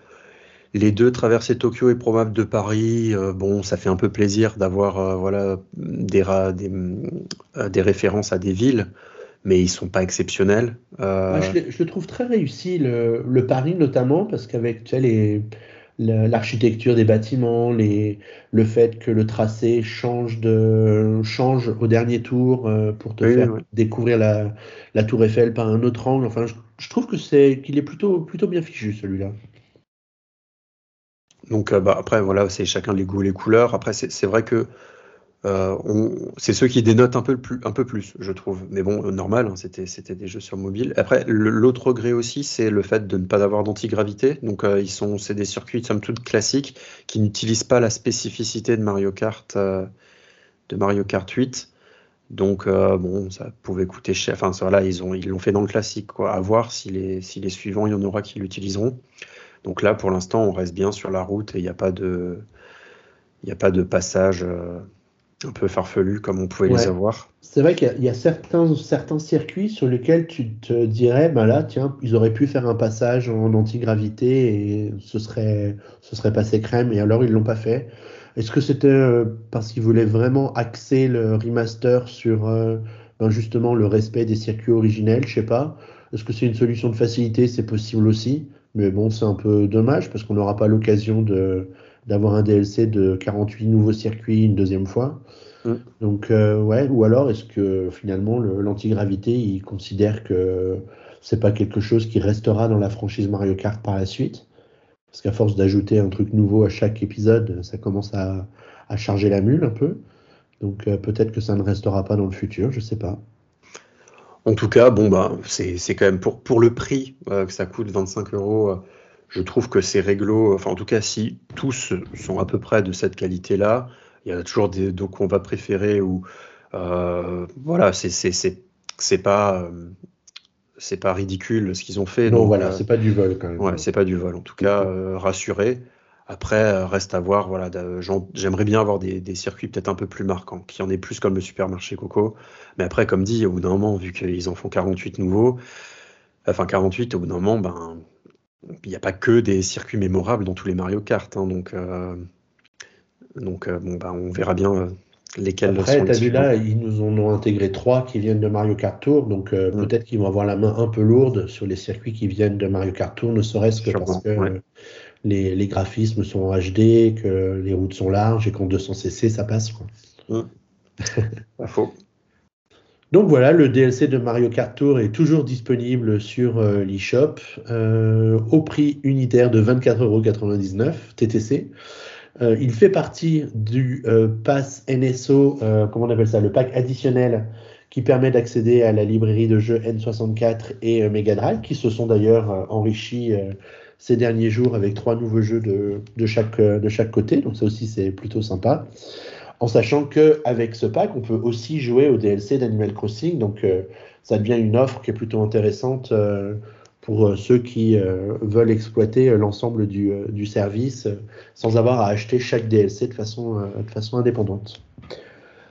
S2: les deux traversées Tokyo et probable de Paris, euh, bon, ça fait un peu plaisir d'avoir euh, voilà des, des, références à des villes, mais ils sont pas exceptionnels.
S1: je, le trouve très réussi le, le Paris notamment parce qu'avec tu sais, les l'architecture des bâtiments, les, le fait que le tracé change, de, change au dernier tour euh, pour te faire découvrir la, la, tour Eiffel par un autre angle. Enfin, je, trouve que c'est qu'il est plutôt, plutôt bien fichu celui-là.
S2: Donc euh, bah, après voilà, c'est chacun les goûts, les couleurs. Après c'est vrai que c'est ceux qui dénotent un peu, plus, je trouve. Mais bon, normal, hein, c'était des jeux sur mobile. Après, l'autre regret aussi, c'est le fait de ne pas avoir d'antigravité. Donc, euh, ils sont, c'est des circuits, somme toute, classiques qui n'utilisent pas la spécificité de Mario Kart, euh, de Mario Kart 8. Donc, bon, ça pouvait coûter cher. Enfin, voilà, ils l'ont ils fait dans le classique. Quoi. À voir si les, si les suivants, il y en aura qui l'utiliseront. Donc là, pour l'instant, on reste bien sur la route et il n'y a pas de, a pas de passage un peu farfelu comme on pouvait les avoir.
S1: C'est vrai qu'il y, a certains, certains circuits sur lesquels tu te dirais, bah là, tiens, ils auraient pu faire un passage en antigravité et ce serait, ce serait passé crème, et alors ils l'ont pas fait. Est-ce que c'était euh, parce qu'ils voulaient vraiment axer le remaster sur euh, ben justement le respect des circuits originels Je sais pas. Est-ce que c'est une solution de facilité? C'est possible aussi. Mais bon, c'est un peu dommage parce qu'on n'aura pas l'occasion de, d'avoir un DLC de 48 nouveaux circuits une deuxième fois. Mm. Donc, euh, ouais, ou alors est-ce que finalement l'antigravité, il considère que c'est pas quelque chose qui restera dans la franchise Mario Kart par la suite? Parce qu'à force d'ajouter un truc nouveau à chaque épisode, ça commence à, à charger la mule un peu. Donc euh, peut-être que ça ne restera pas dans le futur, je sais pas.
S2: En tout cas, bon bah c'est quand même pour, pour le prix euh, que ça coûte 25 euros je trouve que ces réglo, enfin en tout cas si tous sont à peu près de cette qualité-là, il y a toujours des on va préférer ou euh, voilà, c'est c'est pas euh, c'est pas ridicule ce qu'ils ont fait.
S1: Non, voilà, euh, c'est pas du vol quand même.
S2: Ouais, c'est pas du vol. En tout cas, rassuré. Après, reste à voir. Voilà, j'aimerais bien avoir des, des circuits peut-être un peu plus marquants, qui en ait plus comme le supermarché Coco. Mais après, comme dit, au bout d'un moment, vu qu'ils en font 48 nouveaux, enfin 48, au bout d'un moment, ben il n'y a pas que des circuits mémorables dans tous les Mario Kart. Hein, donc, euh, Donc, bon, bah, on verra bien lesquels
S1: Après,
S2: sont
S1: vu
S2: les
S1: là, ils nous en ont intégré trois qui viennent de Mario Kart Tour, donc euh,
S2: Mm.
S1: peut-être qu'ils vont avoir la main un peu lourde sur les circuits qui viennent de Mario Kart Tour, ne serait-ce que
S2: Sûrement,
S1: parce que
S2: ouais.
S1: euh, les, les graphismes sont en HD, que les routes sont larges et qu'en 200cc ça passe. quoi.
S2: Pas faux.
S1: Donc voilà, le DLC de Mario Kart Tour est toujours disponible sur euh, l'eShop euh, au prix unitaire de 24,99€ TTC. Euh, il fait partie du euh, pass NSO, comment on appelle ça, le pack additionnel qui permet d'accéder à la librairie de jeux N64 et Mega Drive, qui se sont d'ailleurs enrichis ces derniers jours avec trois nouveaux jeux de, de chaque, de chaque côté. Donc ça aussi c'est plutôt sympa. En sachant qu'avec ce pack, on peut aussi jouer au DLC d'Animal Crossing. Donc euh, ça devient une offre qui est plutôt intéressante euh, pour euh, ceux qui veulent exploiter l'ensemble du, service sans avoir à acheter chaque DLC de façon, indépendante.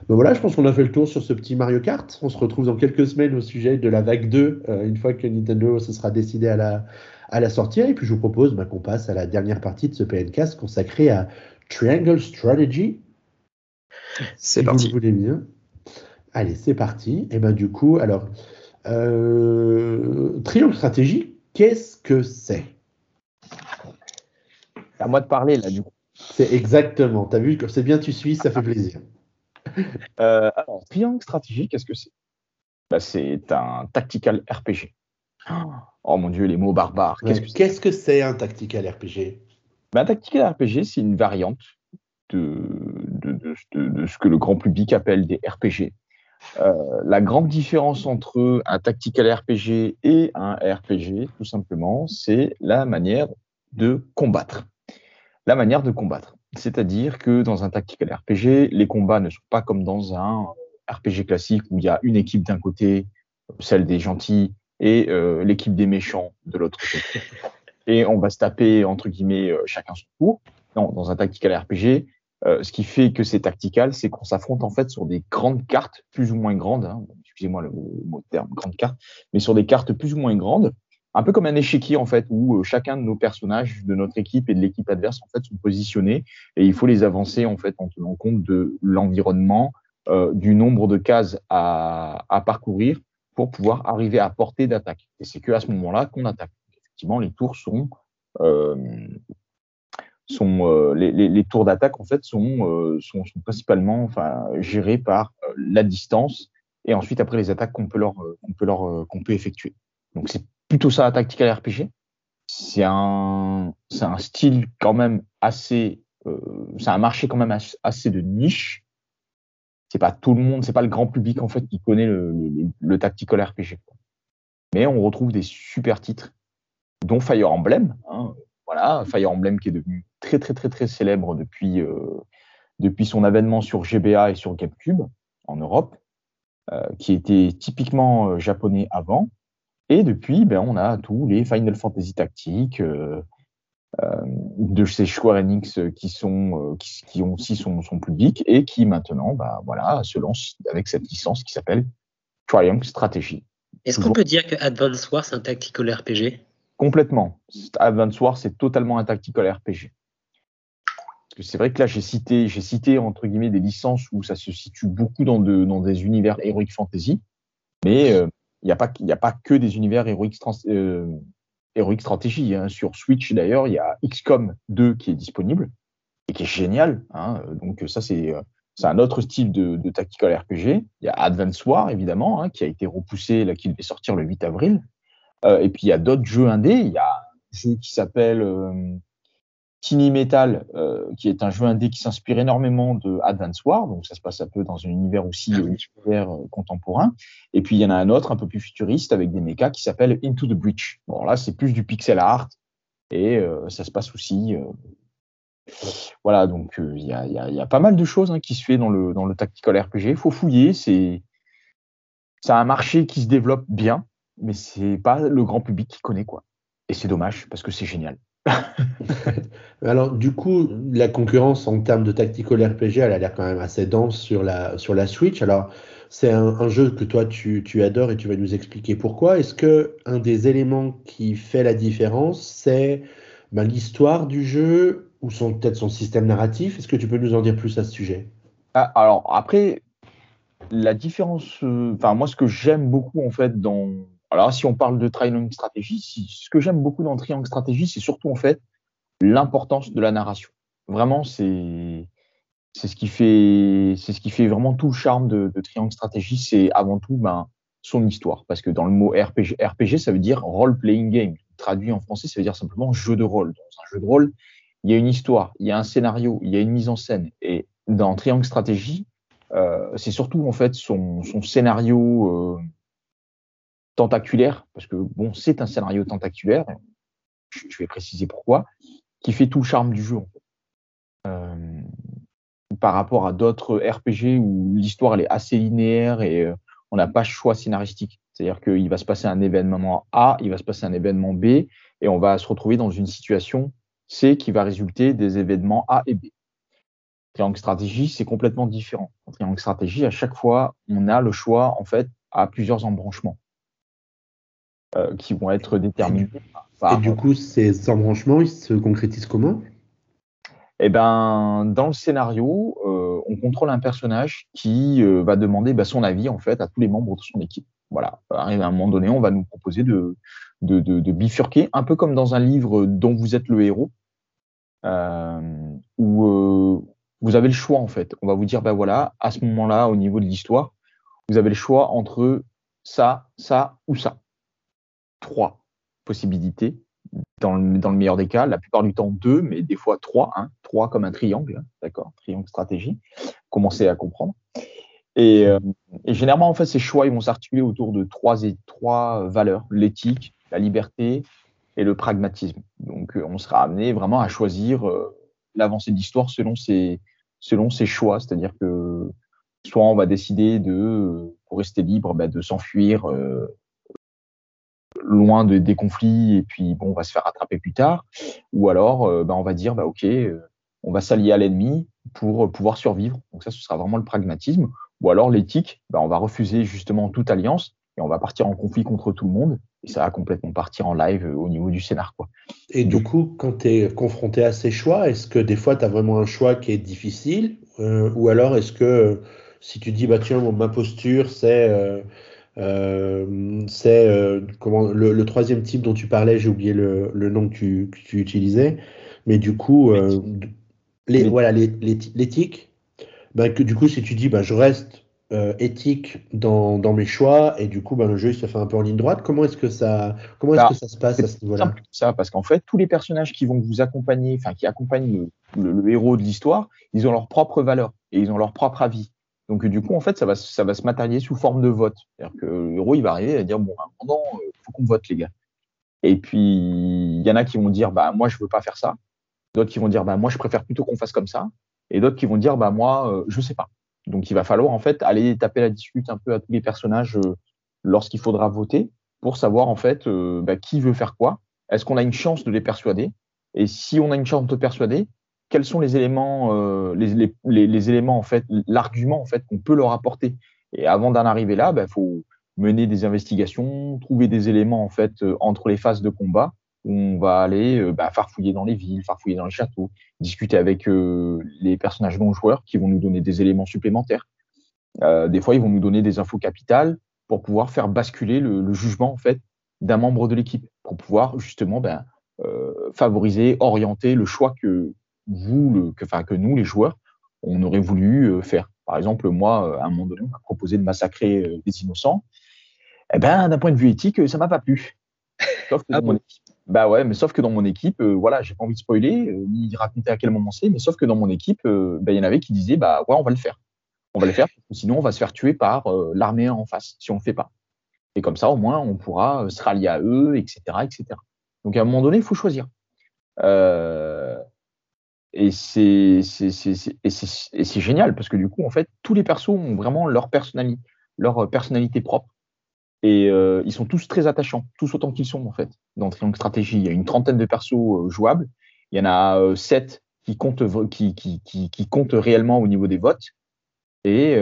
S1: Donc voilà, je pense qu'on a fait le tour sur ce petit Mario Kart. On se retrouve dans quelques semaines au sujet de la vague 2, euh, une fois que Nintendo se sera décidé à la, à la sortir. Et puis je vous propose bah, qu'on passe à la dernière partie de ce PNcast consacré à Triangle Strategy.
S2: C'est
S1: si
S2: parti.
S1: vous le voulez bien. Allez, c'est parti. Et ben du coup, alors, euh, Triangle Stratégie, qu'est-ce que c'est?
S3: C'est à moi de parler là du coup.
S1: C'est exactement. T'as vu, comme c'est bien, tu suis, ça fait plaisir.
S3: Euh, alors, Triangle Stratégie, qu'est-ce que c'est? Bah, C'est un tactical RPG. Oh mon dieu, les mots barbares. Qu'est-ce que c'est?
S1: Qu'est-ce que c'est un tactical RPG
S3: Bah, Un tactical RPG, c'est une variante de, de, ce que le grand public appelle des RPG. Euh, la grande différence entre un tactical RPG et un RPG, tout simplement, c'est la manière de combattre. La manière de combattre. C'est-à-dire que dans un tactical RPG, les combats ne sont pas comme dans un RPG classique où il y a une équipe d'un côté, celle des gentils, et euh, l'équipe des méchants de l'autre côté. Et on va se taper, entre guillemets, euh, chacun son tour. Non, dans un tactical RPG, euh, ce qui fait que c'est tactical, c'est qu'on s'affronte en fait sur des grandes cartes, plus ou moins grandes, hein, excusez-moi le mot, terme, grande carte, mais sur des cartes plus ou moins grandes, un peu comme un échiquier en fait, où euh, chacun de nos personnages de notre équipe et de l'équipe adverse en fait sont positionnés et il faut les avancer en fait en tenant compte de l'environnement, euh, du nombre de cases à, à parcourir pour pouvoir arriver à portée d'attaque. Et c'est que à ce moment-là qu'on attaque. Effectivement, les tours sont euh, sont euh, les, tours d'attaque en fait sont, euh, sont, principalement enfin gérés par euh, la distance et ensuite après les attaques qu'on peut leur qu'on peut leur qu'on peut effectuer. Donc c'est plutôt ça un tactical RPG. C'est un c'est un style quand même assez c'est un marché quand même assez de niche. C'est pas tout le monde, c'est pas le grand public en fait qui connaît le, le, le tactical RPG. Mais on retrouve des super titres, dont Fire Emblem. Hein, voilà, Fire Emblem qui est devenu très très très très célèbre depuis euh, depuis son avènement sur GBA et sur GameCube en Europe, euh, qui était typiquement euh, japonais avant. Et depuis, ben, on a tous les Final Fantasy euh, de ces Square Enix qui sont qui, qui, ont aussi son, son public et qui maintenant, bah, voilà, se lancent avec cette licence qui s'appelle Triumph Strategy.
S4: Est-ce qu'on peut dire que Advance Wars c'est un tactical RPG
S3: Complètement. Advance Wars, c'est totalement un tactical RPG. Parce que c'est vrai que là, j'ai cité, j'ai cité entre guillemets des licences où ça se situe beaucoup dans, de, dans des univers heroic fantasy, mais il euh, n'y a pas, il a pas que des univers heroic, euh, heroic stratégie. Hein. Sur Switch d'ailleurs, il y a XCOM 2 qui est disponible et qui est génial. Hein. Donc ça, c'est c'est un autre style de, de, tactical RPG. Il y a Advance War évidemment, hein, qui a été repoussé, là, qui devait sortir le 8 avril. Euh, et puis il y a d'autres jeux indés. Il y a un jeu qui s'appelle euh, Tiny Metal, euh, qui est un jeu indé qui s'inspire énormément de Advance War. Donc ça se passe un peu dans un univers aussi euh, univers contemporain. Et puis il y en a un autre un peu plus futuriste avec des mechas qui s'appelle Into the Breach. Bon là c'est plus du pixel art et euh, ça se passe aussi. euh, voilà donc il y a, y, a, y, a, pas mal de choses hein, qui se fait dans le dans le tactical RPG. Il faut fouiller. C'est c'est un marché qui se développe bien mais c'est pas le grand public qui connaît quoi. Et c'est dommage parce que c'est génial.
S1: Alors du coup, la concurrence en termes de tactical RPG, elle a l'air quand même assez dense sur la sur la Switch. Alors c'est un, jeu que toi tu, tu, adores et tu vas nous expliquer pourquoi. Est-ce que un des éléments qui fait la différence, c'est ben, l'histoire du jeu ou son peut-être son système narratif? Est-ce que tu peux nous en dire plus à ce sujet?
S3: Ah, Alors après, la différence, euh, enfin moi ce que j'aime beaucoup en fait dans, alors si on parle de triangle stratégie, ce que j'aime beaucoup dans triangle stratégie, c'est surtout en fait l'importance de la narration. Vraiment, c'est c'est ce qui fait c'est ce qui fait vraiment tout le charme de, triangle stratégie, c'est avant tout ben son histoire, parce que dans le mot RPG, RPG ça veut dire role playing game. Traduit en français, ça veut dire simplement jeu de rôle. Dans un jeu de rôle, il y a une histoire, il y a un scénario, il y a une mise en scène. Et dans Triangle Stratégie, euh, c'est surtout en fait son, son scénario euh, tentaculaire, parce que bon, c'est un scénario tentaculaire. Je vais préciser pourquoi, qui fait tout le charme du jeu. Euh, par rapport à d'autres RPG où l'histoire est assez linéaire et euh, on n'a pas de choix scénaristique. C'est-à-dire qu'il va se passer un événement A, il va se passer un événement B, et on va se retrouver dans une situation C qui va résulter des événements A et B. Triangle stratégie, c'est complètement différent. En triangle stratégie, à chaque fois, on a le choix en fait à plusieurs embranchements euh, qui vont être déterminés.
S1: Et du coup, ces embranchements, ils se concrétisent comment?
S3: Eh ben, dans le scénario, euh, on contrôle un personnage qui euh, va demander bah, son avis en fait à tous les membres de son équipe. Voilà, arrive à un moment donné, on va nous proposer de, de, de, de bifurquer, un peu comme dans un livre dont vous êtes le héros, euh, où euh, vous avez le choix en fait. On va vous dire, ben voilà, à ce moment-là, au niveau de l'histoire, vous avez le choix entre ça, ça ou ça. Trois possibilités. Dans le, dans le meilleur des cas, la plupart du temps deux, mais des fois trois. Hein, trois comme un triangle, hein, d'accord, triangle stratégie. Commencez à comprendre. Et, euh, et, généralement, en fait, ces choix, ils vont s'articuler autour de trois et trois valeurs l'éthique, la liberté et le pragmatisme. Donc, euh, on sera amené vraiment à choisir euh, l'avancée d'histoire selon ses selon choix, c'est-à-dire que soit on va décider de, rester libre, bah, de s'enfuir loin de, des conflits et puis bon, on va se faire rattraper plus tard, ou alors bah, on va dire bah ok, on va s'allier à l'ennemi pour pouvoir survivre. Donc ça, ce sera vraiment le pragmatisme ou alors l'éthique, bah, on va refuser justement toute alliance et on va partir en conflit contre tout le monde. Et ça va complètement partir en live au niveau du scénar. Quoi.
S1: Et du coup, quand tu es confronté à ces choix, est-ce que des fois tu as vraiment un choix qui est difficile euh, Ou alors est-ce que si tu dis, bah tiens, ma posture, c'est. Euh, euh, c'est euh, comment le, le, troisième type dont tu parlais, j'ai oublié le, le nom que tu, que tu, utilisais, mais du coup, euh, les, voilà l'éthique, que du coup, si tu dis, bah, je reste éthique dans, dans, mes choix et du coup, bah, le jeu il se fait un peu en ligne droite. Comment est-ce que ça, comment est-ce que ça se passe à ce niveau-là?
S3: Ça, parce qu'en fait, tous les personnages qui vont vous accompagner, enfin qui accompagnent le, le, le héros de l'histoire, ils ont leur propre valeur et ils ont leur propre avis. Donc du coup, en fait, ça va, se matérialiser sous forme de vote. C'est-à-dire que le héros, il va arriver à dire bon, à un moment, il faut qu'on vote les gars. Et puis il y en a qui vont dire bah moi je veux pas faire ça. D'autres qui vont dire bah moi je préfère plutôt qu'on fasse comme ça. Et d'autres qui vont dire bah moi euh, je sais pas. Donc il va falloir en fait aller taper la dispute un peu à tous les personnages euh, lorsqu'il faudra voter pour savoir en fait euh, bah, qui veut faire quoi. Est-ce qu'on a une chance de les persuader? Et si on a une chance de persuader, quels sont les éléments, euh, les, éléments en fait, l'argument en fait qu'on peut leur apporter. Et avant d'en arriver là, il bah, faut mener des investigations, trouver des éléments en fait euh, entre les phases de combat où on va aller euh, bah, farfouiller dans les villes, farfouiller dans les châteaux, discuter avec les personnages non joueurs qui vont nous donner des éléments supplémentaires. Des fois, ils vont nous donner des infos capitales pour pouvoir faire basculer le, le jugement en fait d'un membre de l'équipe, pour pouvoir justement ben, favoriser, orienter le choix que vous, le, que, enfin, que nous, les joueurs, on aurait voulu euh, faire. Par exemple, moi, à un moment donné, on m'a proposé de massacrer euh, des innocents. Eh ben, d'un point de vue éthique, ça m'a pas plu. Sauf que ah bon. équipe, bah ouais, mais sauf que dans mon équipe, euh, voilà, j'ai pas envie de spoiler, euh, ni raconter à quel moment c'est, mais sauf que dans mon équipe, euh, bah, il y en avait qui disaient, bah ouais, on va le faire. On va le faire, parce que sinon on va se faire tuer par l'armée en face si on le fait pas. Et comme ça, au moins, on pourra se rallier à eux, etc., etc. Donc à un moment donné, il faut choisir. Euh, et c'est génial parce que du coup en fait tous les persos ont vraiment leur personnalité leur personnalité propre. Et euh, ils sont tous très attachants tous autant qu'ils sont en fait. Dans Triangle Stratégie il y a une trentaine de persos euh, jouables. Il y en a euh, sept qui comptent qui, qui, qui, qui comptent réellement au niveau des votes. Et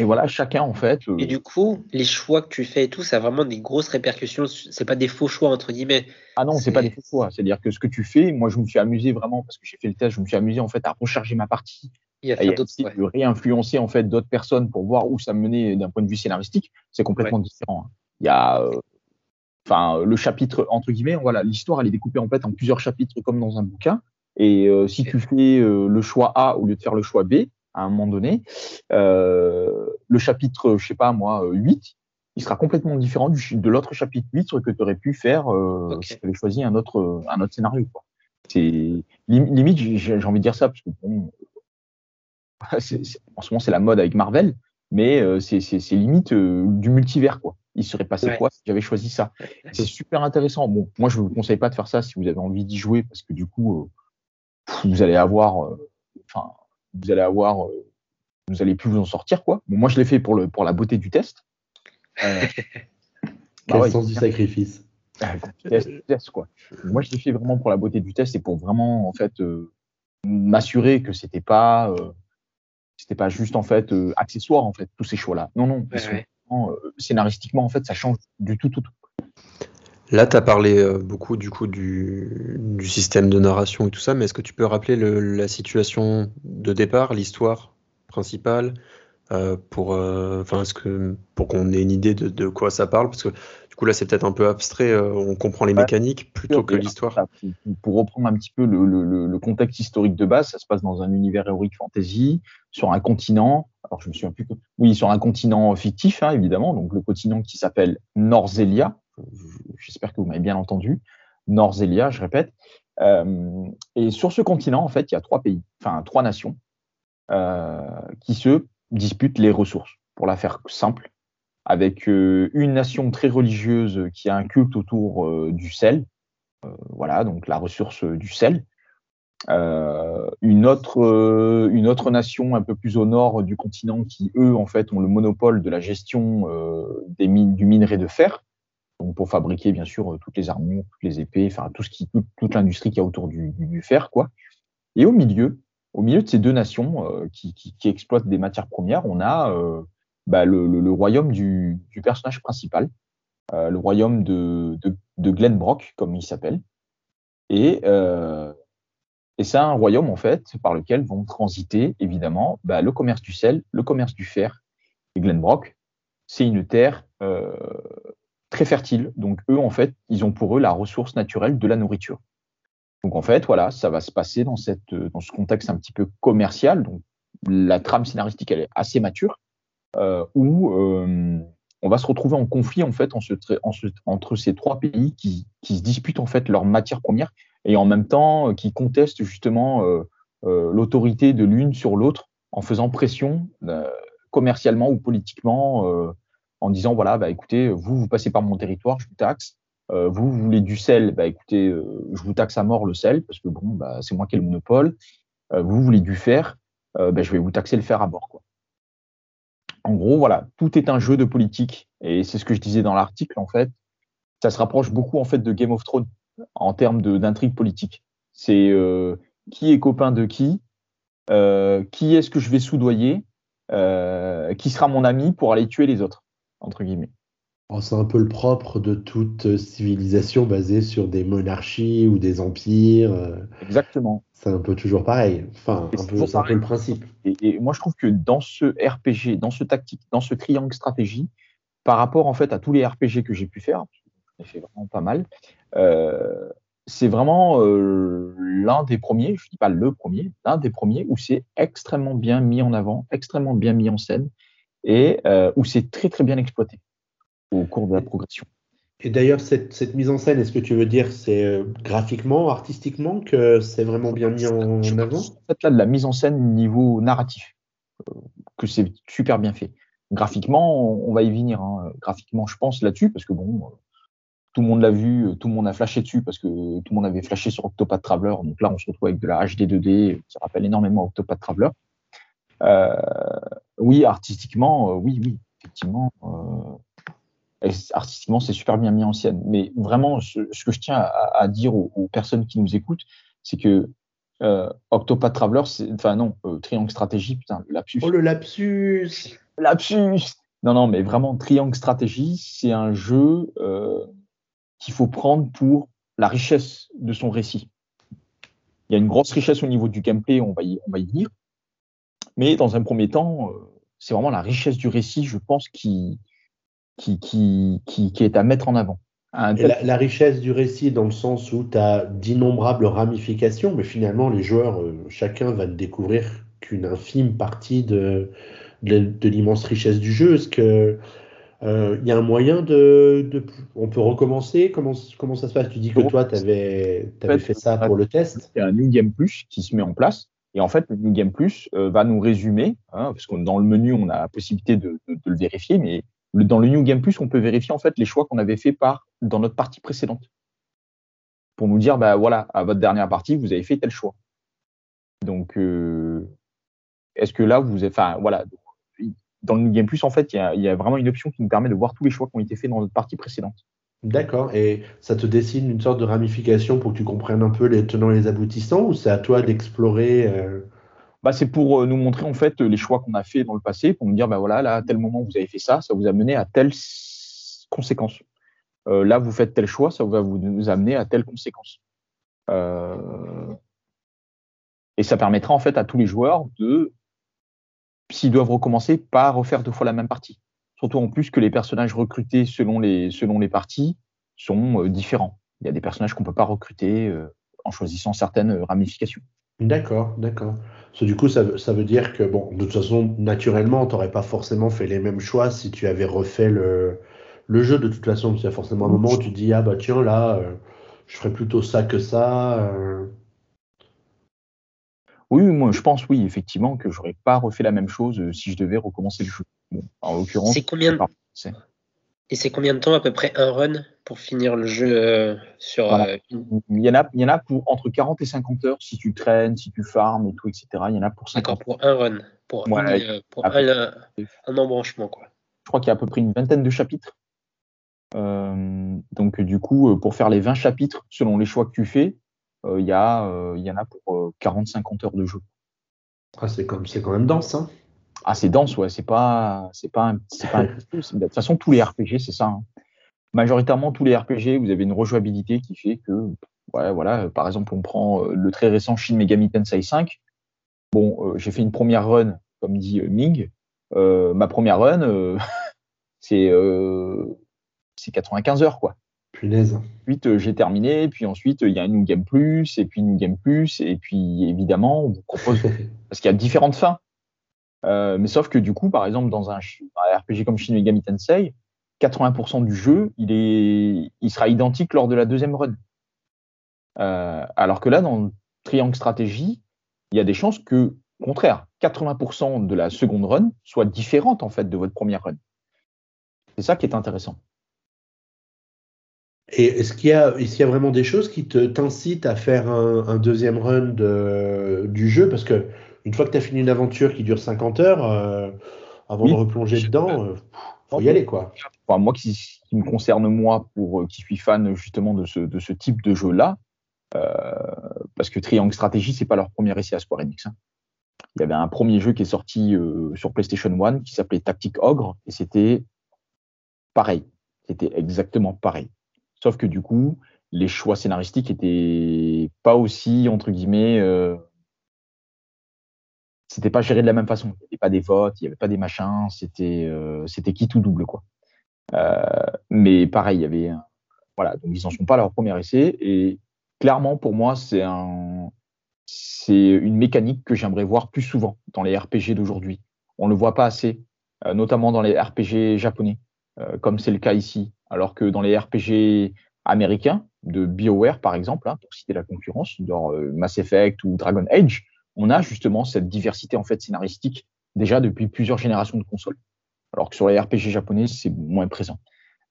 S3: Et voilà, chacun en fait.
S4: Et du coup, les choix que tu fais et tout, ça a vraiment des grosses répercussions. C'est pas des faux choix entre guillemets.
S3: Ah non, c'est pas des faux choix. C'est-à-dire que ce que tu fais, moi je me suis amusé vraiment parce que j'ai fait le test, je me suis amusé en fait à recharger ma partie,
S4: a
S3: à
S4: faire d'autres.
S3: essayer
S4: ouais.
S3: de réinfluencer en fait d'autres personnes pour voir où ça menait d'un point de vue scénaristique. C'est complètement différent. hein. Il y a, euh, enfin, le chapitre entre guillemets, voilà, l'histoire elle est découpée en fait en plusieurs chapitres comme dans un bouquin. Et euh, si tu fais euh, le choix A au lieu de faire le choix B, à un moment donné, euh, le chapitre, je sais pas moi, euh, 8, il sera complètement différent du, de l'autre chapitre 8 que tu aurais pu faire euh, si tu avais choisi un autre, euh, un autre scénario. quoi. C'est lim- limite, j'ai envie de dire ça parce que bon, c'est- c'est- en ce moment c'est la mode avec Marvel, mais euh, c'est c'est- c'est limite euh, du multivers quoi. Il serait passé
S4: Ouais.
S3: quoi si j'avais choisi ça? C'est super intéressant. Bon, moi je vous conseille pas de faire ça si vous avez envie d'y jouer parce que du coup euh, vous allez avoir, euh, enfin vous allez avoir, euh, vous allez plus vous en sortir quoi. Bon, moi je l'ai fait pour le pour la beauté du test. Euh, bah
S1: Quel
S3: ouais,
S1: sens du sacrifice.
S3: ah, test, test, quoi. Moi, je l'ai fait vraiment pour la beauté du test et pour vraiment en fait euh, m'assurer que c'était pas euh, c'était pas juste en fait euh, accessoire en fait tous ces choix là. Non non,
S4: Ouais, ouais.
S3: euh, scénaristiquement en fait ça change du tout tout. tout.
S2: Là, tu as parlé euh, beaucoup du coup du, du système de narration et tout ça, mais est-ce que tu peux rappeler le- la situation de départ, l'histoire principale, euh, pour, euh, que pour qu'on ait une idée de, de quoi ça parle, parce que du coup là, c'est peut-être un peu abstrait, euh, on comprend les
S3: Ouais.
S2: mécaniques plutôt que l'histoire.
S3: voilà, pour- reprendre un petit peu le, le- contexte historique de base, ça se passe dans un univers héroïque fantasy, sur un continent. Alors je me souviens plus. que- Oui, sur un continent fictif, hein, évidemment. Donc le continent qui s'appelle Norzelia. J'espère que vous m'avez bien entendu. Norzelia, je répète. Euh, et sur ce continent, en fait, il y a trois pays, enfin trois nations, euh, qui se disputent les ressources. Pour la faire simple, avec euh, une nation très religieuse qui a un culte autour du sel, voilà, donc la ressource du sel. Une, autre, nation un peu plus au nord du continent qui, eux, en fait, ont le monopole de la gestion du minerai de fer, donc pour fabriquer, bien sûr, euh, toutes les armures, toutes les épées, enfin, tout ce qui, toute, l'industrie qu'il y a autour du, fer, quoi. Et au milieu, au milieu de ces deux nations euh, qui, exploitent des matières premières, on a euh, bah, le, royaume du, personnage principal, le royaume de, de, de Glenbrock, comme il s'appelle. Et, et c'est un royaume, en fait, par lequel vont transiter, évidemment, bah, le commerce du sel, le commerce du fer. Et Glenbrock, c'est une terre très fertile. Donc, eux, en fait, ils ont pour eux la ressource naturelle de la nourriture. Donc, en fait, voilà, ça va se passer dans, cette, dans ce contexte un petit peu commercial. Donc, la trame scénaristique, elle est assez mature, euh, où euh, on va se retrouver en conflit, en fait, entre ces trois pays qui, qui se disputent, en fait, leurs matières premières et en même temps euh, qui contestent justement euh, euh, l'autorité de l'une sur l'autre en faisant pression euh, commercialement ou politiquement euh, en disant voilà bah écoutez vous vous passez par mon territoire je vous taxe. Euh, vous, voulez du sel bah écoutez euh, je vous taxe à mort le sel parce que bon bah c'est moi qui ai le monopole. Euh, vous voulez du fer bah, je vais vous taxer le fer à mort quoi. En gros voilà tout est un jeu de politique et c'est ce que je disais dans l'article en fait. Ça se rapproche beaucoup en fait de Game of Thrones en termes d'intrigue politique. C'est qui est copain de qui, qui est-ce que je vais soudoyer, qui sera mon ami pour aller tuer les autres, entre guillemets.
S1: C'est un peu le propre de toute civilisation basée sur des monarchies ou des empires.
S3: Exactement.
S1: C'est un peu toujours pareil. Enfin, c'est un, peu, un peu le principe.
S3: Et, et, moi, je trouve que dans ce RPG, dans ce tactique, dans ce triangle stratégie, par rapport en fait à tous les RPG que j'ai pu faire, j'en ai fait vraiment pas mal, euh, c'est vraiment euh, l'un des premiers, je dis pas le premier, l'un des premiers où c'est extrêmement bien mis en avant, extrêmement bien mis en scène et euh, où c'est très très bien exploité au cours de la progression.
S1: Et d'ailleurs, cette, cette, mise en scène, est-ce que tu veux dire c'est euh, graphiquement, artistiquement que c'est vraiment bien mis en, en avant?
S3: En fait, là, de la mise en scène niveau narratif, euh, que c'est super bien fait. Graphiquement, on, on va y venir. Hein. Graphiquement, je pense là-dessus, parce que bon, tout le monde l'a vu, tout le monde a flashé dessus, parce que tout le monde avait flashé sur Octopath Traveler. Donc là, on se retrouve avec de la HD 2D qui rappelle énormément Octopath Traveler. Euh, oui, artistiquement, oui, oui, effectivement artistiquement, c'est super bien mis en scène. Mais vraiment, ce, ce que je tiens à, à dire aux, aux, personnes qui nous écoutent, c'est que euh, Octopath Traveler, enfin non, euh, Triangle Stratégie, putain, le lapsus.
S1: Oh le lapsus
S3: Lapsus Non, non, mais vraiment, Triangle Stratégie, c'est un jeu euh, qu'il faut prendre pour la richesse de son récit. Il y a une grosse richesse au niveau du gameplay, on va y, on va y venir. Mais dans un premier temps, euh, c'est vraiment la richesse du récit, je pense, qui, qui, qui, qui, est à mettre en avant.
S1: La, la, richesse du récit dans le sens où tu as d'innombrables ramifications, mais finalement les joueurs, euh, chacun va ne découvrir qu'une infime partie de, de, l'immense richesse du jeu. Est-ce que il euh, y a un moyen de, de, On peut recommencer? Comment, comment ça se passe? Tu dis que toi, tu avais, avais, fait ça pour le test.
S3: Il y a un New Game Plus qui se met en place. Et en fait, le New Game Plus euh, va nous résumer, hein, parce que dans le menu, on a la possibilité de, le vérifier, mais dans le New Game Plus, on peut vérifier en fait les choix qu'on avait fait par dans notre partie précédente, pour nous dire, bah voilà, à votre dernière partie, vous avez fait tel choix. Donc, euh, est-ce que là, vous, enfin voilà, dans le New Game Plus, en fait, il y, a, vraiment une option qui nous permet de voir tous les choix qui ont été faits dans notre partie précédente.
S1: D'accord. Et ça te dessine une sorte de ramification pour que tu comprennes un peu les tenants et les aboutissants ou c'est à toi d'explorer euh?
S3: bah, C'est pour euh, nous montrer en fait les choix qu'on a fait dans le passé, pour nous dire bah voilà, là, à tel moment vous avez fait ça, ça vous a mené à telle conséquence. Euh, là, vous faites tel choix, ça va vous amener à telle conséquence. Et ça permettra en fait à tous les joueurs de s'ils doivent recommencer, pas refaire deux fois la même partie. Surtout en plus que les personnages recrutés selon les, selon les parties sont euh, différents. Il y a des personnages qu'on ne peut pas recruter euh, en choisissant certaines ramifications.
S1: D'accord, d'accord. du coup, ça, ça, veut dire que, bon, de toute façon, naturellement, tu n'aurais pas forcément fait les mêmes choix si tu avais refait le, le jeu. De toute façon, il y a forcément un moment où tu te dis, ah bah tiens, là, euh, je ferais plutôt ça que ça.
S3: Oui, moi je pense oui, effectivement, que j'aurais pas refait la même chose euh, si je devais recommencer le jeu. En l'occurrence.
S4: C'est combien de... Et c'est combien de temps à peu près un run pour finir le jeu euh, sur
S3: euh, il, y en a, il y en a pour entre 40 et 50 heures si tu traînes, si tu farmes et tout, etc. Il y en a pour 50
S4: D'accord, pour un run, pour, pour un, embranchement. Quoi.
S3: Je crois qu'il y a à peu près une vingtaine de chapitres. donc du coup, pour faire les 20 chapitres selon les choix que tu fais, euh, il y, euh, y en a pour 40-50 euh, heures de jeu.
S1: Ah, c'est quand, quand même dense, hein
S3: ah, c'est dense, ouais. C'est pas, c'est pas, pas de toute façon, tous les RPG, c'est ça. Hein. Majoritairement, tous les RPG, vous avez une rejouabilité qui fait que, ouais, voilà. Par exemple, on prend le très récent Shin Megami Tensei 5. Bon, j'ai fait une première run, comme dit Ming. ma première run, c'est, c'est 95 heures, quoi.
S1: Punaise.
S3: Ensuite, euh, j'ai terminé, puis ensuite, il y a un New Game Plus, et puis New Game Plus, et puis évidemment, on vous propose. parce qu'il y a différentes fins. Euh, mais sauf que du coup, par exemple, dans un, RPG comme Shin Megami Tensei, 80% du jeu, il, sera identique lors de la deuxième run. Euh, alors que là, dans Triangle Stratégie, il y a des chances que, au contraire, 80% de la seconde run soit différente en fait de votre première run. C'est ça qui est intéressant.
S1: Et est-ce qu'il y, a, vraiment des choses qui t'incitent à faire un, deuxième run du jeu? Parce que une fois que tu as fini une aventure qui dure 50 heures, euh, avant de replonger dedans, il euh, faut y aller. quoi.
S3: moi, qui, qui, me concerne, moi, pour euh, qui suis fan justement de ce, de ce type de jeu-là, parce que Triangle Strategy, c'est pas leur premier essai à Square Enix. Hein. Il y avait un premier jeu qui est sorti sur PlayStation 1 qui s'appelait Tactic Ogre, et c'était pareil. C'était exactement pareil. Sauf que du coup, les choix scénaristiques étaient pas aussi, entre guillemets, euh, c'était pas géré de la même façon. Il n'y avait pas des votes, il n'y avait pas des machins, c'était euh, c'était qui tout double, quoi. Euh, mais pareil, il y avait. Voilà, donc ils n'en sont pas à leur premier essai. Et clairement, pour moi, c'est un, c'est une mécanique que j'aimerais voir plus souvent dans les RPG d'aujourd'hui. On ne le voit pas assez, euh, notamment dans les RPG japonais, euh, comme c'est le cas ici. Alors que dans les RPG américains, de BioWare par exemple, hein, pour citer la concurrence, dans Mass Effect ou Dragon Age, on a justement cette diversité en fait scénaristique déjà depuis plusieurs générations de consoles. Alors que sur les RPG japonais, c'est moins présent.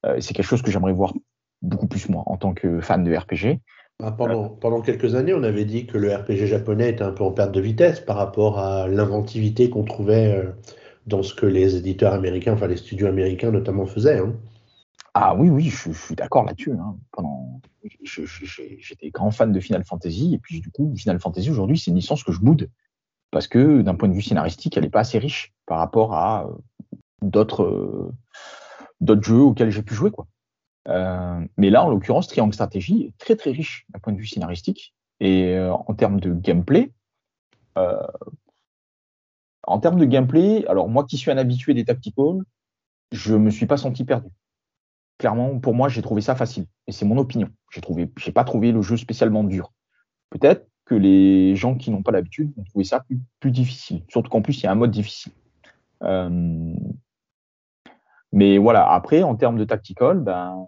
S3: Euh, c'est quelque chose que j'aimerais voir beaucoup plus moi en tant que fan de RPG.
S1: Ah, pendant, quelques années, on avait dit que le RPG japonais était un peu en perte de vitesse par rapport à l'inventivité qu'on trouvait euh, dans ce que les éditeurs américains, enfin les studios américains notamment faisaient. Hein.
S3: Ah oui, oui, je, suis d'accord là-dessus. Hein. Pendant, j'étais grand fan de Final Fantasy, et puis du coup, Final Fantasy aujourd'hui, c'est une licence que je boude parce que d'un point de vue scénaristique, elle n'est pas assez riche par rapport à d'autres d'autres jeux auxquels j'ai pu jouer. Quoi. mais là, en l'occurrence, Triangle Stratégie est très très riche d'un point de vue scénaristique. Et en termes de gameplay, en termes de gameplay, alors moi qui suis un habitué des tacticals, je me suis pas senti perdu. Clairement, pour moi, j'ai trouvé ça facile. Et c'est mon opinion. J'ai trouvé, j'ai pas trouvé le jeu spécialement dur. Peut-être que les gens qui n'ont pas l'habitude ont trouvé ça plus, difficile. Surtout qu'en plus, il y a un mode difficile. Euh, mais voilà, après, en termes de tactical, ben,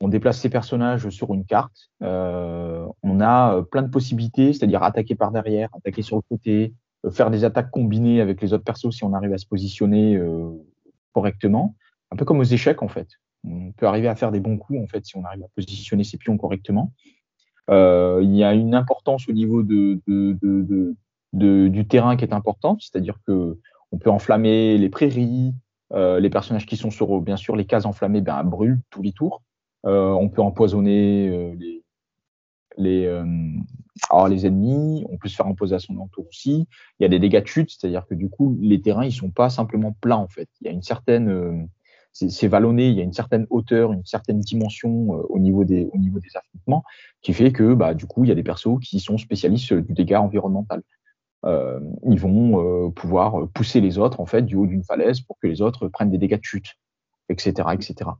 S3: on déplace ses personnages sur une carte. Euh, on a plein de possibilités, c'est-à-dire attaquer par derrière, attaquer sur le côté, euh, faire des attaques combinées avec les autres persos si on arrive à se positionner euh, correctement. Un peu comme aux échecs en fait. On peut arriver à faire des bons coups en fait si on arrive à positionner ses pions correctement. Euh, il y a une importance au niveau de, de, de, de du terrain qui est importante, c'est-à-dire que on peut enflammer les prairies, euh, les personnages qui sont sur bien sûr les cases enflammées ben, brûlent tous les tours. Euh, on peut empoisonner les, les, alors les ennemis, on peut se faire imposer à son entour aussi. Il y a des dégâts de chute, c'est-à-dire que du coup, les terrains, ils sont pas simplement plats en fait. Il y a une certaine, euh, c'est vallonné, il y a une certaine hauteur, une certaine dimension euh, au niveau des, au niveau des affrontements, qui fait que bah du coup, il y a des persos qui sont spécialistes du dégât environnemental. Euh, ils vont pouvoir pousser les autres en fait du haut d'une falaise pour que les autres prennent des dégâts de chute, etc., etc.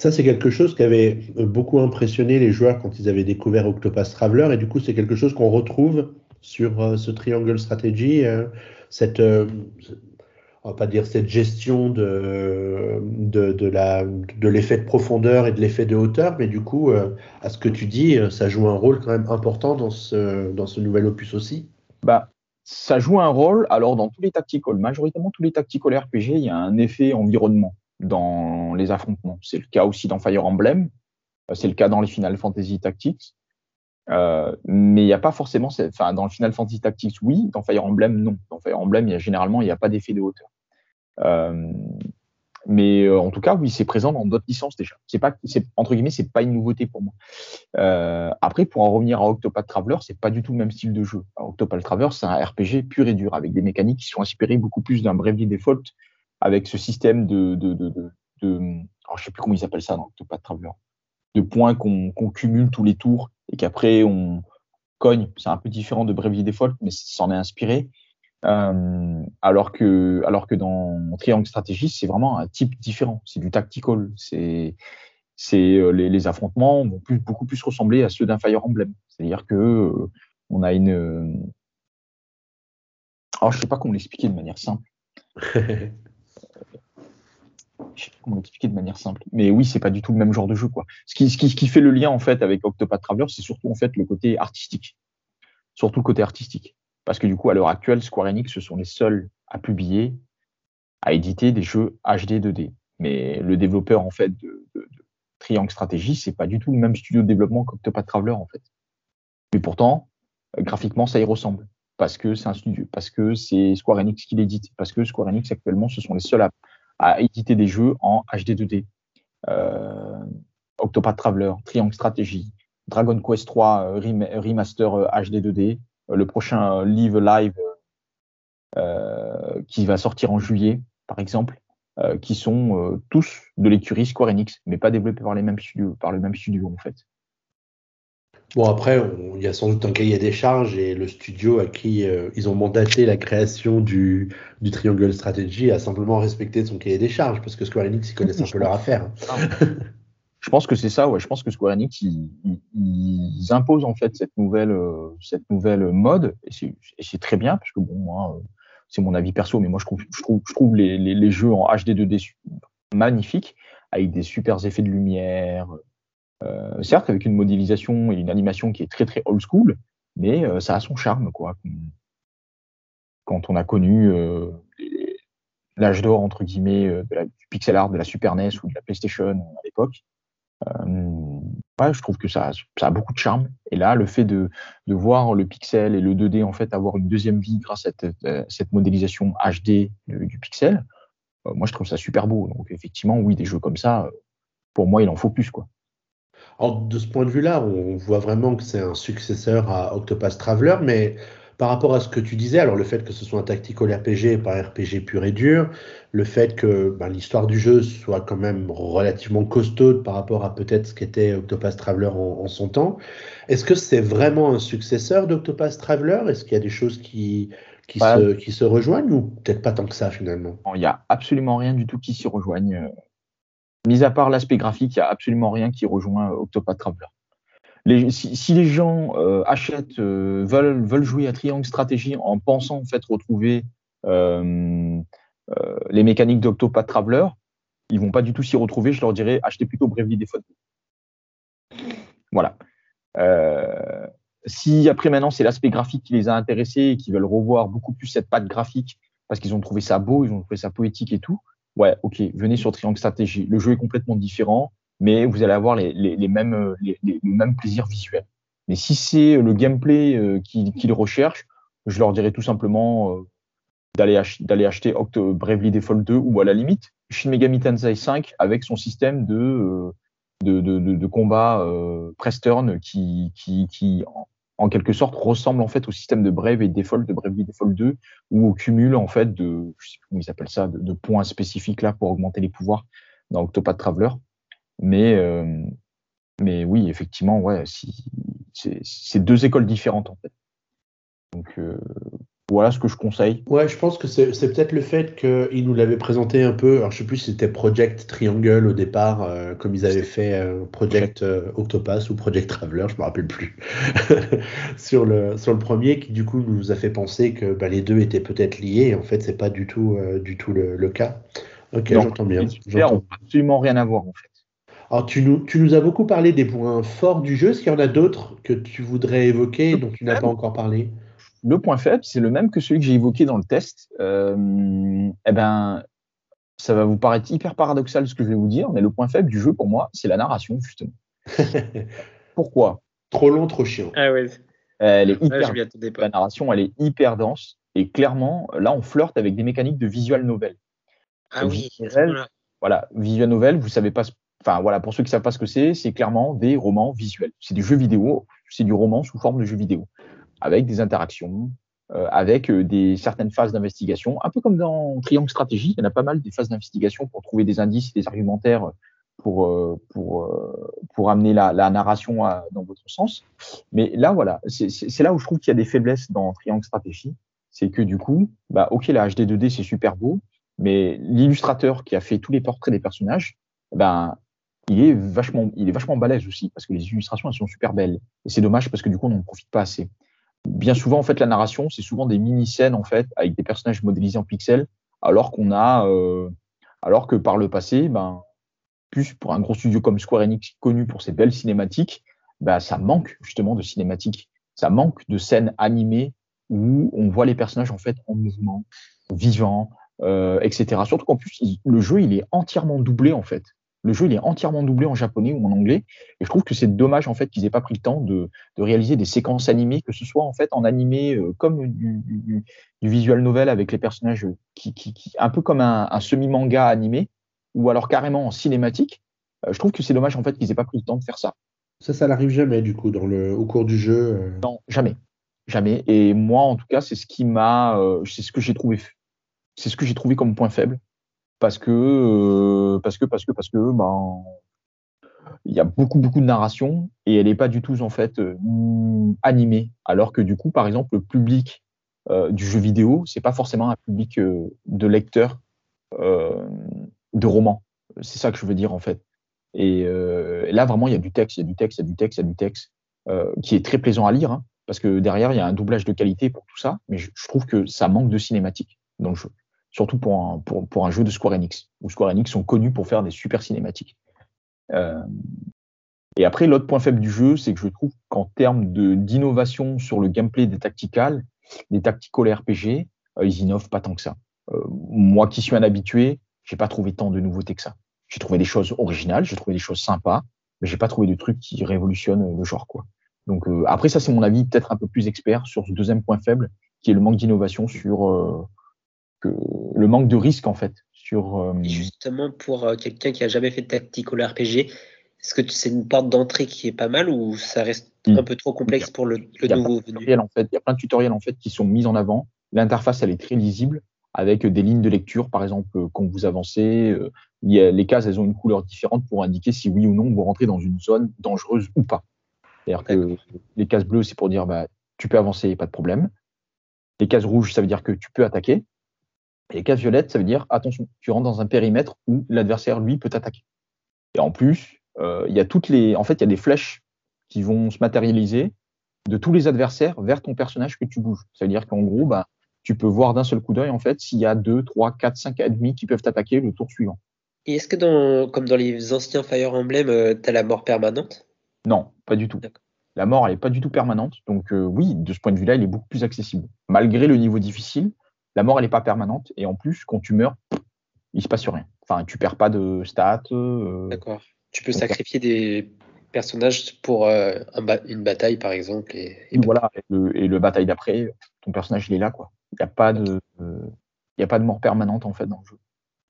S1: Ça, c'est quelque chose qui avait beaucoup impressionné les joueurs quand ils avaient découvert Octopus Traveler, et du coup, c'est quelque chose qu'on retrouve sur euh, ce Triangle Strategy, euh, cette, euh, on va pas dire cette gestion de, l'effet de profondeur et de l'effet de hauteur, mais du coup, à ce que tu dis, ça joue un rôle quand même important dans ce, nouvel opus aussi.
S3: Bah, ça joue un rôle, alors dans tous les tactical, majoritairement tous les tactical RPG, il y a un effet environnement dans les affrontements. C'est le cas aussi dans Fire Emblem, euh, c'est le cas dans les Final Fantasy Tactics. Euh, mais il n'y a pas forcément, enfin dans le Final Fantasy Tactics, oui, dans Fire Emblem, non. Dans Fire Emblem, il y a, généralement, il n'y a pas d'effet de hauteur. Euh, mais euh, en tout cas, oui, c'est présent dans d'autres licences déjà. C'est pas, entre guillemets, c'est pas une nouveauté pour moi. Euh, après, pour en revenir à Octopath Traveler, c'est pas du tout le même style de jeu. Octopath Traveler, c'est un RPG pur et dur avec des mécaniques qui sont inspirées beaucoup plus d'un Bravely Default avec ce système de, alors je sais plus comment ils appellent ça dans Octopath Traveler, de points qu'on cumule tous les tours et qu'après on cogne. C'est un peu différent de Bravely Default, mais ça en est inspiré. Euh, alors que alors que dans Triangle Stratégie, c'est vraiment un type différent. C'est du tactical. C'est c'est euh, les, les, affrontements vont plus, beaucoup plus ressembler à ceux d'un Fire Emblem. C'est-à-dire que euh, on a une alors je sais pas comment l'expliquer de manière simple. je sais pas comment l'expliquer de manière simple. Mais oui, c'est pas du tout le même genre de jeu, quoi. Ce qui, ce qui, ce qui fait le lien, en fait, avec Octopath Traveler, c'est surtout, en fait, le côté artistique. Surtout le côté artistique. Parce que, du coup, à l'heure actuelle, Square Enix, ce sont les seuls à publier, à éditer des jeux HD 2D. Mais le développeur, en fait, de, Triangle Strategy, c'est pas du tout le même studio de développement qu'Octopath Traveler, en fait. Mais pourtant, euh, graphiquement, ça y ressemble. Parce que c'est un studio, parce que c'est Square Enix qui l'édite, parce que Square Enix, actuellement, ce sont les seuls à à éditer des jeux en HD 2D. Euh, Octopath Traveler, Triangle Strategy, Dragon Quest 3 euh, Remaster HD euh, 2D, le prochain Live Live qui va sortir en juillet, par exemple, qui sont tous de l'écurie Square Enix, mais pas développés par les mêmes studios, par le même studio en fait.
S1: Bon, après, il y a sans doute un cahier des charges et le studio à qui euh, ils ont mandaté la création du, du Triangle Strategy a simplement respecté son cahier des charges parce que Square Enix, ils connaissent un peu leur affaire.
S3: Je pense que c'est ça, ouais. Je pense que Square Enix, ils, ils, imposent en fait cette nouvelle, euh, cette nouvelle mode et c'est très bien parce que bon, moi, euh, c'est mon avis perso, mais moi je trouve, je trouve, je trouve les, les, jeux en HD 2D magnifiques avec des super effets de lumière, euh, certes, avec une modélisation et une animation qui est très très old school, mais euh, ça a son charme, quoi. Quand on a connu euh, l'âge d'or entre guillemets du pixel art de la Super NES ou de la PlayStation à l'époque, ouais, je trouve que ça, a beaucoup de charme. Et là, le fait de, voir le pixel et le 2D en fait avoir une deuxième vie grâce à cette, cette modélisation HD du, du pixel, moi je trouve ça super beau. Donc effectivement, oui, des jeux comme ça, pour moi, il en faut plus, quoi
S1: de ce point de vue-là, on voit vraiment que c'est un successeur à Octopath Traveler, mais par rapport à ce que tu disais, alors le fait que ce soit un tactical RPG et pas RPG pur et dur, le fait que ben, l'histoire du jeu soit quand même relativement costaude par rapport à peut-être ce qu'était Octopath Traveler en, son temps, est-ce que c'est vraiment un successeur d'Octopath Traveler? Est-ce qu'il y a des choses qui, qui, se, qui se rejoignent ou peut-être pas tant que ça finalement?
S3: Il n'y a absolument rien du tout qui s'y rejoigne. Mis à part l'aspect graphique, il n'y a absolument rien qui rejoint Octopath Traveler si, les gens euh, achètent, euh, veulent, jouer à Triangle Stratégie en pensant en fait retrouver euh, les mécaniques d'Octopath Traveler, ils vont pas du tout s'y retrouver. Je leur dirais achetez plutôt Bravely Default. Voilà. si après maintenant c'est l'aspect graphique qui les a intéressés et qui veulent revoir beaucoup plus cette patte graphique parce qu'ils ont trouvé ça beau, ils ont trouvé ça poétique et tout, ouais, ok, venez sur Triangle Stratégie. Le jeu est complètement différent mais vous allez avoir les, les, les mêmes, les, les, mêmes plaisirs visuels. Mais si c'est le gameplay euh, qu'ils recherchent, je leur dirais tout simplement euh, d'aller ach acheter Octo Bravely Default 2 ou à la limite Shin Megami Tensei 5 avec son système de, euh, de, de, de, de, combat euh, press turn qui, qui, qui en, quelque sorte ressemble en fait au système de Brave Default de Bravely Default 2 où on cumule en fait de je sais plus comment ils appellent ça de, de points spécifiques là pour augmenter les pouvoirs dans Octopath Traveler. Mais, euh, mais oui, effectivement, ouais, si, c'est deux écoles différentes en fait. Donc euh, voilà ce que je conseille.
S1: Ouais, je pense que c'est peut-être le fait qu'ils nous l'avaient présenté un peu. Alors je sais plus si c'était Project Triangle au départ, euh, comme ils avaient fait Project Octopus ou Project Traveler, je me rappelle plus. sur le sur le premier, qui du coup nous a fait penser que bah, les deux étaient peut-être liés. Et en fait, c'est pas du tout du tout le, le cas. Ok, j'entends bien.
S3: Absolument rien à voir en fait.
S1: Alors, tu nous, tu nous as beaucoup parlé des points forts du jeu. Est-ce qu'il y en a d'autres que tu voudrais évoquer dont tu n'as pas encore parlé?
S3: Le point faible, c'est le même que celui que j'ai évoqué dans le test. Euh, eh ben, ça va vous paraître hyper paradoxal ce que je vais vous dire, mais le point faible du jeu pour moi, c'est la narration, justement. Pourquoi?
S1: Trop long, trop chiant.
S4: Ah ouais.
S3: Elle est hyper, la narration, elle est hyper dense. Et clairement, là, on flirte avec des mécaniques de visual novel.
S4: Ah oui.
S3: voilà, visual novel, vous savez pas Enfin voilà, pour ceux qui savent pas ce que c'est, c'est clairement des romans visuels. C'est des jeux vidéo, c'est du roman sous forme de jeu vidéo, avec des interactions, euh, avec euh, des certaines phases d'investigation, un peu comme dans Triangle Stratégie, il y en a pas mal des phases d'investigation pour trouver des indices et des argumentaires pour euh, pour pour amener la, la narration à, dans votre sens. Mais là voilà, c'est là où je trouve qu'il y a des faiblesses dans Triangle Stratégie, c'est que du coup, bah ok la HD 2D c'est super beau, mais l'illustrateur qui a fait tous les portraits des personnages, ben il est vachement, il est vachement balèze aussi parce que les illustrations elles sont super belles. Et c'est dommage parce que du coup on n'en profite pas assez. Bien souvent en fait la narration c'est souvent des mini scènes en fait avec des personnages modélisés en pixels, alors qu'on a, euh, alors que par le passé, ben plus pour un gros studio comme Square Enix connu pour ses belles cinématiques, ben ça manque justement de cinématiques, ça manque de scènes animées où on voit les personnages en fait en mouvement, vivants, euh, etc. Surtout qu'en plus le jeu il est entièrement doublé en fait. Le jeu il est entièrement doublé en japonais ou en anglais, et je trouve que c'est dommage en fait qu'ils aient pas pris le temps de, de, réaliser des séquences animées, que ce soit en fait en animé euh, comme du, du, du, visual novel avec les personnages qui, qui, qui un peu comme un, un semi-manga animé, ou alors carrément en cinématique. Euh, je trouve que c'est dommage en fait qu'ils aient pas pris le temps de faire ça.
S1: Ça, ça n'arrive jamais du coup dans le, au cours du jeu. Euh.
S3: Non, jamais, jamais. Et moi, en tout cas, c'est ce qui m'a, c'est ce que j'ai trouvé, c'est ce que j'ai trouvé comme point faible parce que euh, parce que parce que parce que ben il y a beaucoup beaucoup de narration et elle n'est pas du tout en fait euh, animée. Alors que du coup par exemple le public euh, du jeu vidéo c'est pas forcément un public de lecteurs de romans. C'est ça que je veux dire en fait. Et là vraiment il y a du texte il y a du texte il y a du texte il y a du texte qui est très plaisant à lire hein, parce que derrière il y a un doublage de qualité pour tout ça mais je, je trouve que ça manque de cinématique dans le jeu surtout pour un, pour, un jeu de Square Enix, où Square Enix sont connus pour faire des super cinématiques. Euh, et après, l'autre point faible du jeu, c'est que je trouve qu'en termes d'innovation sur le gameplay des tacticals, des tactical RPG, euh, ils innovent pas tant que ça. Euh, moi qui suis un habitué, j'ai pas trouvé tant de nouveautés que ça. J'ai trouvé des choses originales, j'ai trouvé des choses sympas, mais j'ai pas trouvé de trucs qui révolutionnent le genre, quoi. Donc après, ça c'est mon avis peut-être un peu plus expert sur ce deuxième point faible, qui est le manque d'innovation sur que le manque de risque en fait sur.
S4: Euh, justement, pour euh, quelqu'un qui a jamais fait de tactical RPG, Est-ce que c'est une porte d'entrée qui est pas mal ou ça reste
S3: Mm.
S4: un peu trop complexe pour le, le
S3: Il y a
S4: nouveau
S3: plein de
S4: venu?
S3: tutoriels, en fait. Il y a plein de tutoriels en fait qui sont mis en avant. L'interface, elle est très lisible avec des lignes de lecture, par exemple, euh, quand vous avancez. euh, y a- les cases, elles ont une couleur différente pour indiquer si oui ou non vous rentrez dans une zone dangereuse ou pas. C'est-à-dire que les cases bleues, c'est pour dire bah, tu peux avancer, pas de problème. Les cases rouges, ça veut dire que tu peux attaquer. Et les cases violettes, ça veut dire attention, tu rentres dans un périmètre où l'adversaire, lui, peut t'attaquer. Et en plus, euh, il y a toutes les, en fait, il y a des flèches qui vont se matérialiser de tous les adversaires vers ton personnage que tu bouges. Ça veut dire qu'en gros, bah, tu peux voir d'un seul coup d'œil en fait s'il y a 2, 3, 4, 5 ennemis qui peuvent t'attaquer le tour suivant.
S4: Et est-ce que dans, comme dans les anciens Fire Emblem, euh, t'as la mort permanente?
S3: Non, pas du tout. La mort, elle n'est pas du tout permanente. Donc euh, oui, de ce point de vue-là, il est beaucoup plus accessible. Malgré le niveau difficile, la mort, elle n'est pas permanente. Et en plus, quand tu meurs, il se passe rien. Enfin, tu perds pas de stats. euh,
S4: D'accord. Tu peux sacrifier des personnages pour euh, un ba- une bataille, par exemple. Et,
S3: voilà, et le, et le bataille d'après, ton personnage il est là quoi. Il n'y a pas de, euh, il y a pas de mort permanente en fait dans le jeu.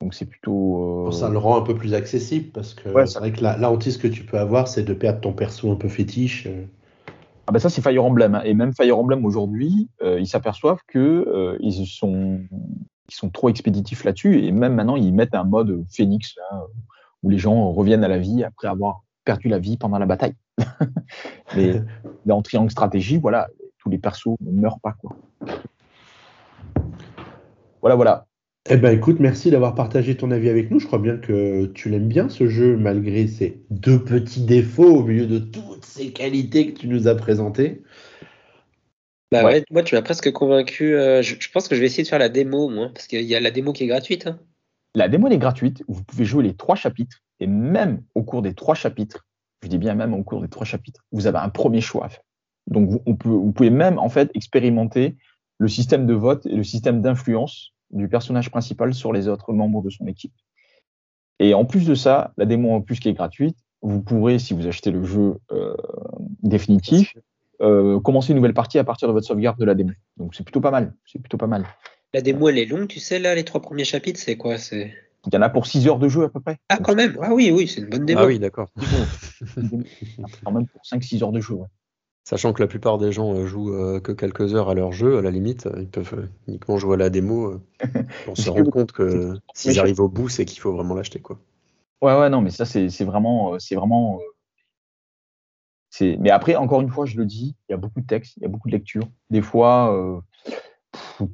S3: Donc c'est plutôt. euh,
S1: Ça le rend un peu plus accessible parce que
S3: Ouais,
S1: c'est vrai que la, la hantise que tu peux avoir, c'est de perdre ton perso un peu fétiche.
S3: Ah ben ça c'est Fire Emblem hein. et même Fire Emblem aujourd'hui, euh, ils s'aperçoivent que euh, ils sont, ils sont trop expéditifs là-dessus et même maintenant ils mettent un mode Phoenix là, où les gens reviennent à la vie après avoir perdu la vie pendant la bataille. Mais dans Triangle Stratégie, voilà, tous les persos ne meurent pas quoi. Voilà voilà.
S1: Eh ben écoute, merci d'avoir partagé ton avis avec nous. Je crois bien que tu l'aimes bien ce jeu malgré ses deux petits défauts au milieu de toutes ces qualités que tu nous as présentées.
S4: Bah
S3: Ouais.
S4: ouais, moi tu m'as presque convaincu. euh, je, je pense que je vais essayer de faire la démo, moi, parce qu'il y a la démo qui est gratuite. hein.
S3: La démo elle est gratuite, vous pouvez jouer les trois chapitres, et même au cours des trois chapitres, je dis bien même au cours des trois chapitres, vous avez un premier choix à faire. Donc vous, on peut, vous pouvez même en fait expérimenter le système de vote et le système d'influence du personnage principal sur les autres membres de son équipe. Et en plus de ça, la démo en plus qui est gratuite, vous pourrez, si vous achetez le jeu euh, définitif, euh, commencer une nouvelle partie à partir de votre sauvegarde de la démo. Donc c'est plutôt pas mal. C'est plutôt pas mal.
S4: La démo elle est longue, tu sais, là, les trois premiers chapitres, c'est quoi? C'est...
S3: Il y en a pour 6 heures de jeu à peu près.
S4: Ah, quand même Ah oui, oui, c'est une bonne démo.
S2: Ah oui, d'accord.
S3: quand même pour 5-6 heures de jeu. ouais.
S2: Sachant que la plupart des gens euh, jouent euh, que quelques heures à leur jeu, à la limite, euh, ils peuvent uniquement jouer à la démo pour se rendre compte que s'ils arrivent au bout, c'est qu'il faut vraiment l'acheter. quoi.
S3: Ouais, ouais, non, mais ça, c'est vraiment. C'est vraiment c'est- mais après, encore une fois, je le dis, il y a beaucoup de textes, il y a beaucoup de lectures. Des fois, euh,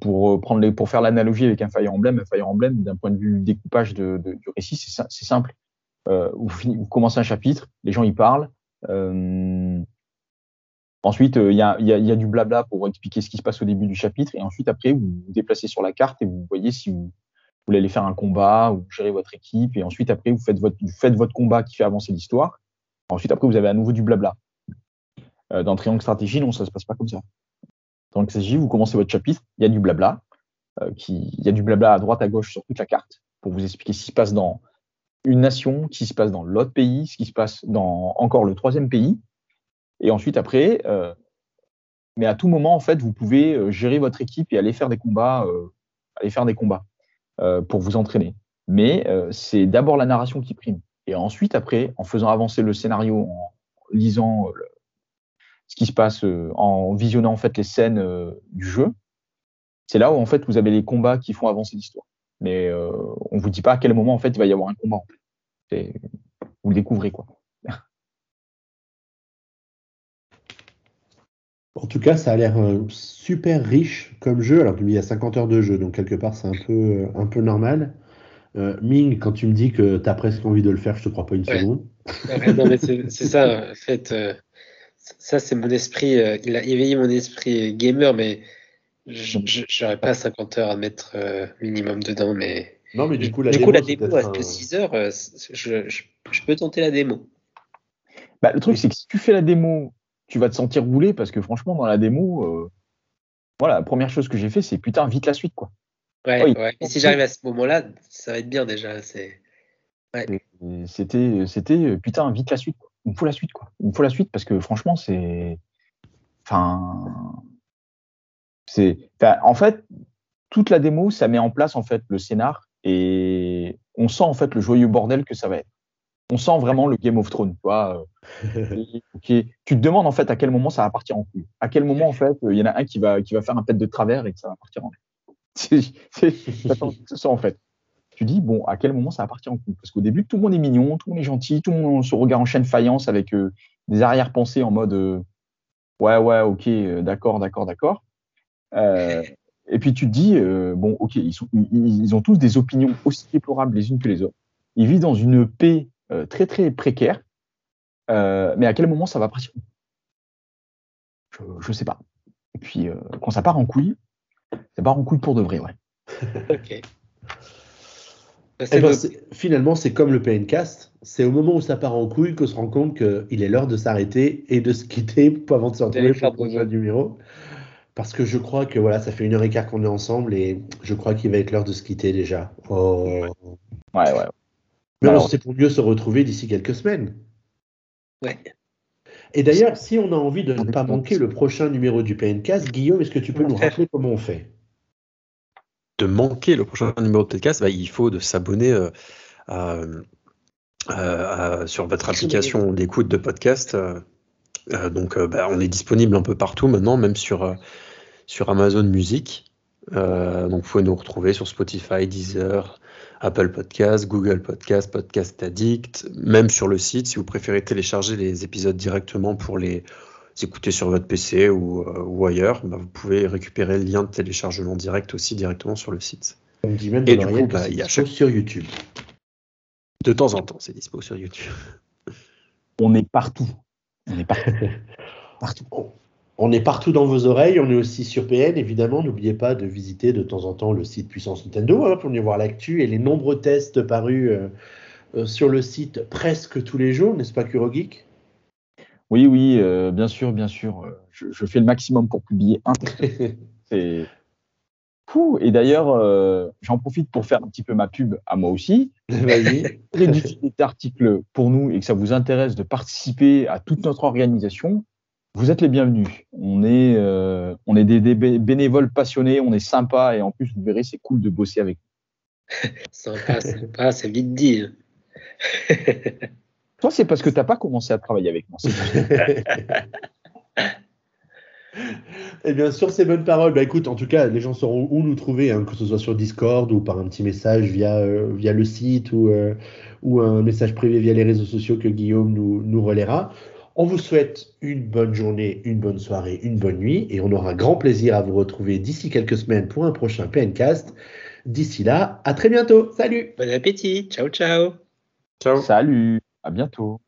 S3: pour, prendre les, pour faire l'analogie avec un Fire Emblem, un Fire Emblem, d'un point de vue découpage de, de- du récit, c'est sim- c'est simple. Euh, vous, commencez un chapitre, les gens y parlent. euh, ensuite, euh, il y, a, du blabla pour expliquer ce qui se passe au début du chapitre. Et ensuite, après, vous vous déplacez sur la carte et vous voyez si vous, voulez aller faire un combat ou gérer votre équipe. Et ensuite, après, vous faites votre, combat qui fait avancer l'histoire. Ensuite, après, vous avez à nouveau du blabla. Euh, dans Triangle Stratégie, non, ça se passe pas comme ça. Dans Triangle Stratégie, vous commencez votre chapitre, il y a du blabla. euh, il y a du blabla à droite, à gauche sur toute la carte pour vous expliquer ce qui se passe dans une nation, ce qui se passe dans l'autre pays, ce qui se passe dans encore le troisième pays. Et ensuite, après, euh, mais à tout moment, en fait, vous pouvez euh, gérer votre équipe et aller faire des combats, euh, aller faire des combats euh, pour vous entraîner. Mais euh, c'est d'abord la narration qui prime. Et ensuite, après, en faisant avancer le scénario, en lisant euh, le- ce qui se passe, en visionnant en fait les scènes du jeu, c'est là où en fait vous avez les combats qui font avancer l'histoire. Mais on vous dit pas à quel moment en fait il va y avoir un combat. En fait. Vous le découvrez quoi.
S1: En tout cas, ça a l'air euh, super riche comme jeu. Alors, il y a 50 heures de jeu, donc quelque part, c'est un peu, euh, un peu normal. Euh, Ming, quand tu me dis que tu as presque envie de le faire, je te crois pas une
S4: Ouais.
S1: seconde.
S4: Ouais, mais c'est ça, en fait. euh, ça, c'est mon esprit. euh, il a éveillé mon esprit gamer, mais je j'aurais pas 50 heures à mettre euh, minimum dedans. Mais
S1: Non, mais du coup, la
S4: du
S1: démo,
S4: coup, la démo à
S1: un-
S4: que 6 heures, c'est- je, je, je peux tenter la démo.
S3: Bah, le truc c'est que si tu fais la démo, tu vas te sentir rouler parce que franchement dans la démo, euh, voilà, la première chose que j'ai fait c'est putain vite la suite quoi.
S4: Ouais. Et si j'arrive à ce moment-là, ça va être bien déjà. C'est
S3: C'était, c'était euh, putain, vite la suite. quoi. Il me faut la suite, quoi. Il me faut la suite parce que franchement, c'est. Enfin. C'est. enfin, en fait, toute la démo, ça met en place en fait le scénar et on sent en fait le joyeux bordel que ça va être. On sent vraiment le Game of Thrones, tu vois. euh. Tu te demandes en fait à quel moment ça va partir en couille. À quel moment en fait il y en a un qui va qui va faire un pet de travers et que ça va partir en. C'est ça en fait. Tu dis bon à quel moment ça va partir en couille? Parce qu'au début tout le monde est mignon, tout le monde est gentil, tout le monde se regarde en chaîne faïence avec euh, des arrière-pensées en mode euh, ouais ouais ok euh, d'accord d'accord d'accord. Et puis tu te dis bon ok ils sont ils, ils ont tous des opinions aussi déplorables les unes que les autres. Ils vivent dans une paix très très précaire. Euh, mais à quel moment ça va partir? Je, je sais pas. Et puis, euh, quand ça part en couille, ça part en couille pour de vrai, ouais.
S4: Ok.
S1: Eh ben, finalement, c'est comme le PNcast. C'est au moment où ça part en couille qu'on se rend compte qu'il est l'heure de s'arrêter et de se quitter avant de se retrouver pour le prochain numéro. Parce que je crois que voilà, ça fait une heure et quart qu'on est ensemble et je crois qu'il va être l'heure de se quitter déjà. Oh.
S3: Ouais, ouais.
S1: Mais
S3: Alors-
S1: c'est pour mieux se retrouver d'ici quelques semaines.
S4: Ouais.
S1: Et d'ailleurs, si on a envie de ne pas manquer le prochain numéro du PNcast, Guillaume, est-ce que tu peux nous rappeler comment on fait?
S2: De manquer le prochain numéro de podcast, bah, il faut de s'abonner euh, à- à- à- sur votre application d'écoute de podcast. euh, euh, donc, euh, bah, on est disponible un peu partout maintenant, même sur, euh, sur Amazon Music. Euh, donc, vous pouvez nous retrouver sur Spotify, Deezer, Apple Podcast, Google Podcast, Podcast Addict, même sur le site si vous préférez télécharger les épisodes directement pour les écouter sur votre PC ou, euh, ou ailleurs, bah, vous pouvez récupérer le lien de téléchargement direct aussi directement sur le site.
S1: On me dit même
S2: Et du coup, bah, il y a chaque-
S1: sur YouTube.
S2: De temps en temps, c'est dispo sur YouTube.
S3: On est partout. On est partout. partout.
S1: On est partout dans vos oreilles, on est aussi sur PN, évidemment. N'oubliez pas de visiter de temps en temps le site Puissance Nintendo hein, pour venir voir l'actu et les nombreux tests parus euh, euh, sur le site presque tous les jours, n'est-ce pas, Kurogeek?
S3: Oui, oui, euh, bien sûr, bien sûr. Je, je fais le maximum pour publier un test. C'est fou. Et d'ailleurs, j'en profite pour faire un petit peu ma pub à moi aussi.
S1: Vas-y.
S3: cet article pour nous et que ça vous intéresse de participer à toute notre organisation, vous êtes les bienvenus. On est, euh, on est des, des bé- bénévoles passionnés, on est sympa et en plus, vous verrez, c'est cool de bosser avec
S4: Sympa, sympa, c'est vite dit. hein.
S3: Toi, c'est parce que tu n'as pas commencé à travailler avec moi.
S1: Et bien sûr, ces bonnes paroles. Bah écoute, en tout cas, les gens sauront où nous trouver, hein, que ce soit sur Discord ou par un petit message via, euh, via le site ou, euh, ou un message privé via les réseaux sociaux que Guillaume nous, nous relaiera. On vous souhaite une bonne journée, une bonne soirée, une bonne nuit et on aura grand plaisir à vous retrouver d'ici quelques semaines pour un prochain PNcast. D'ici là, à très bientôt. Salut
S4: Bon appétit. Ciao, ciao.
S2: Ciao.
S3: Salut, à bientôt.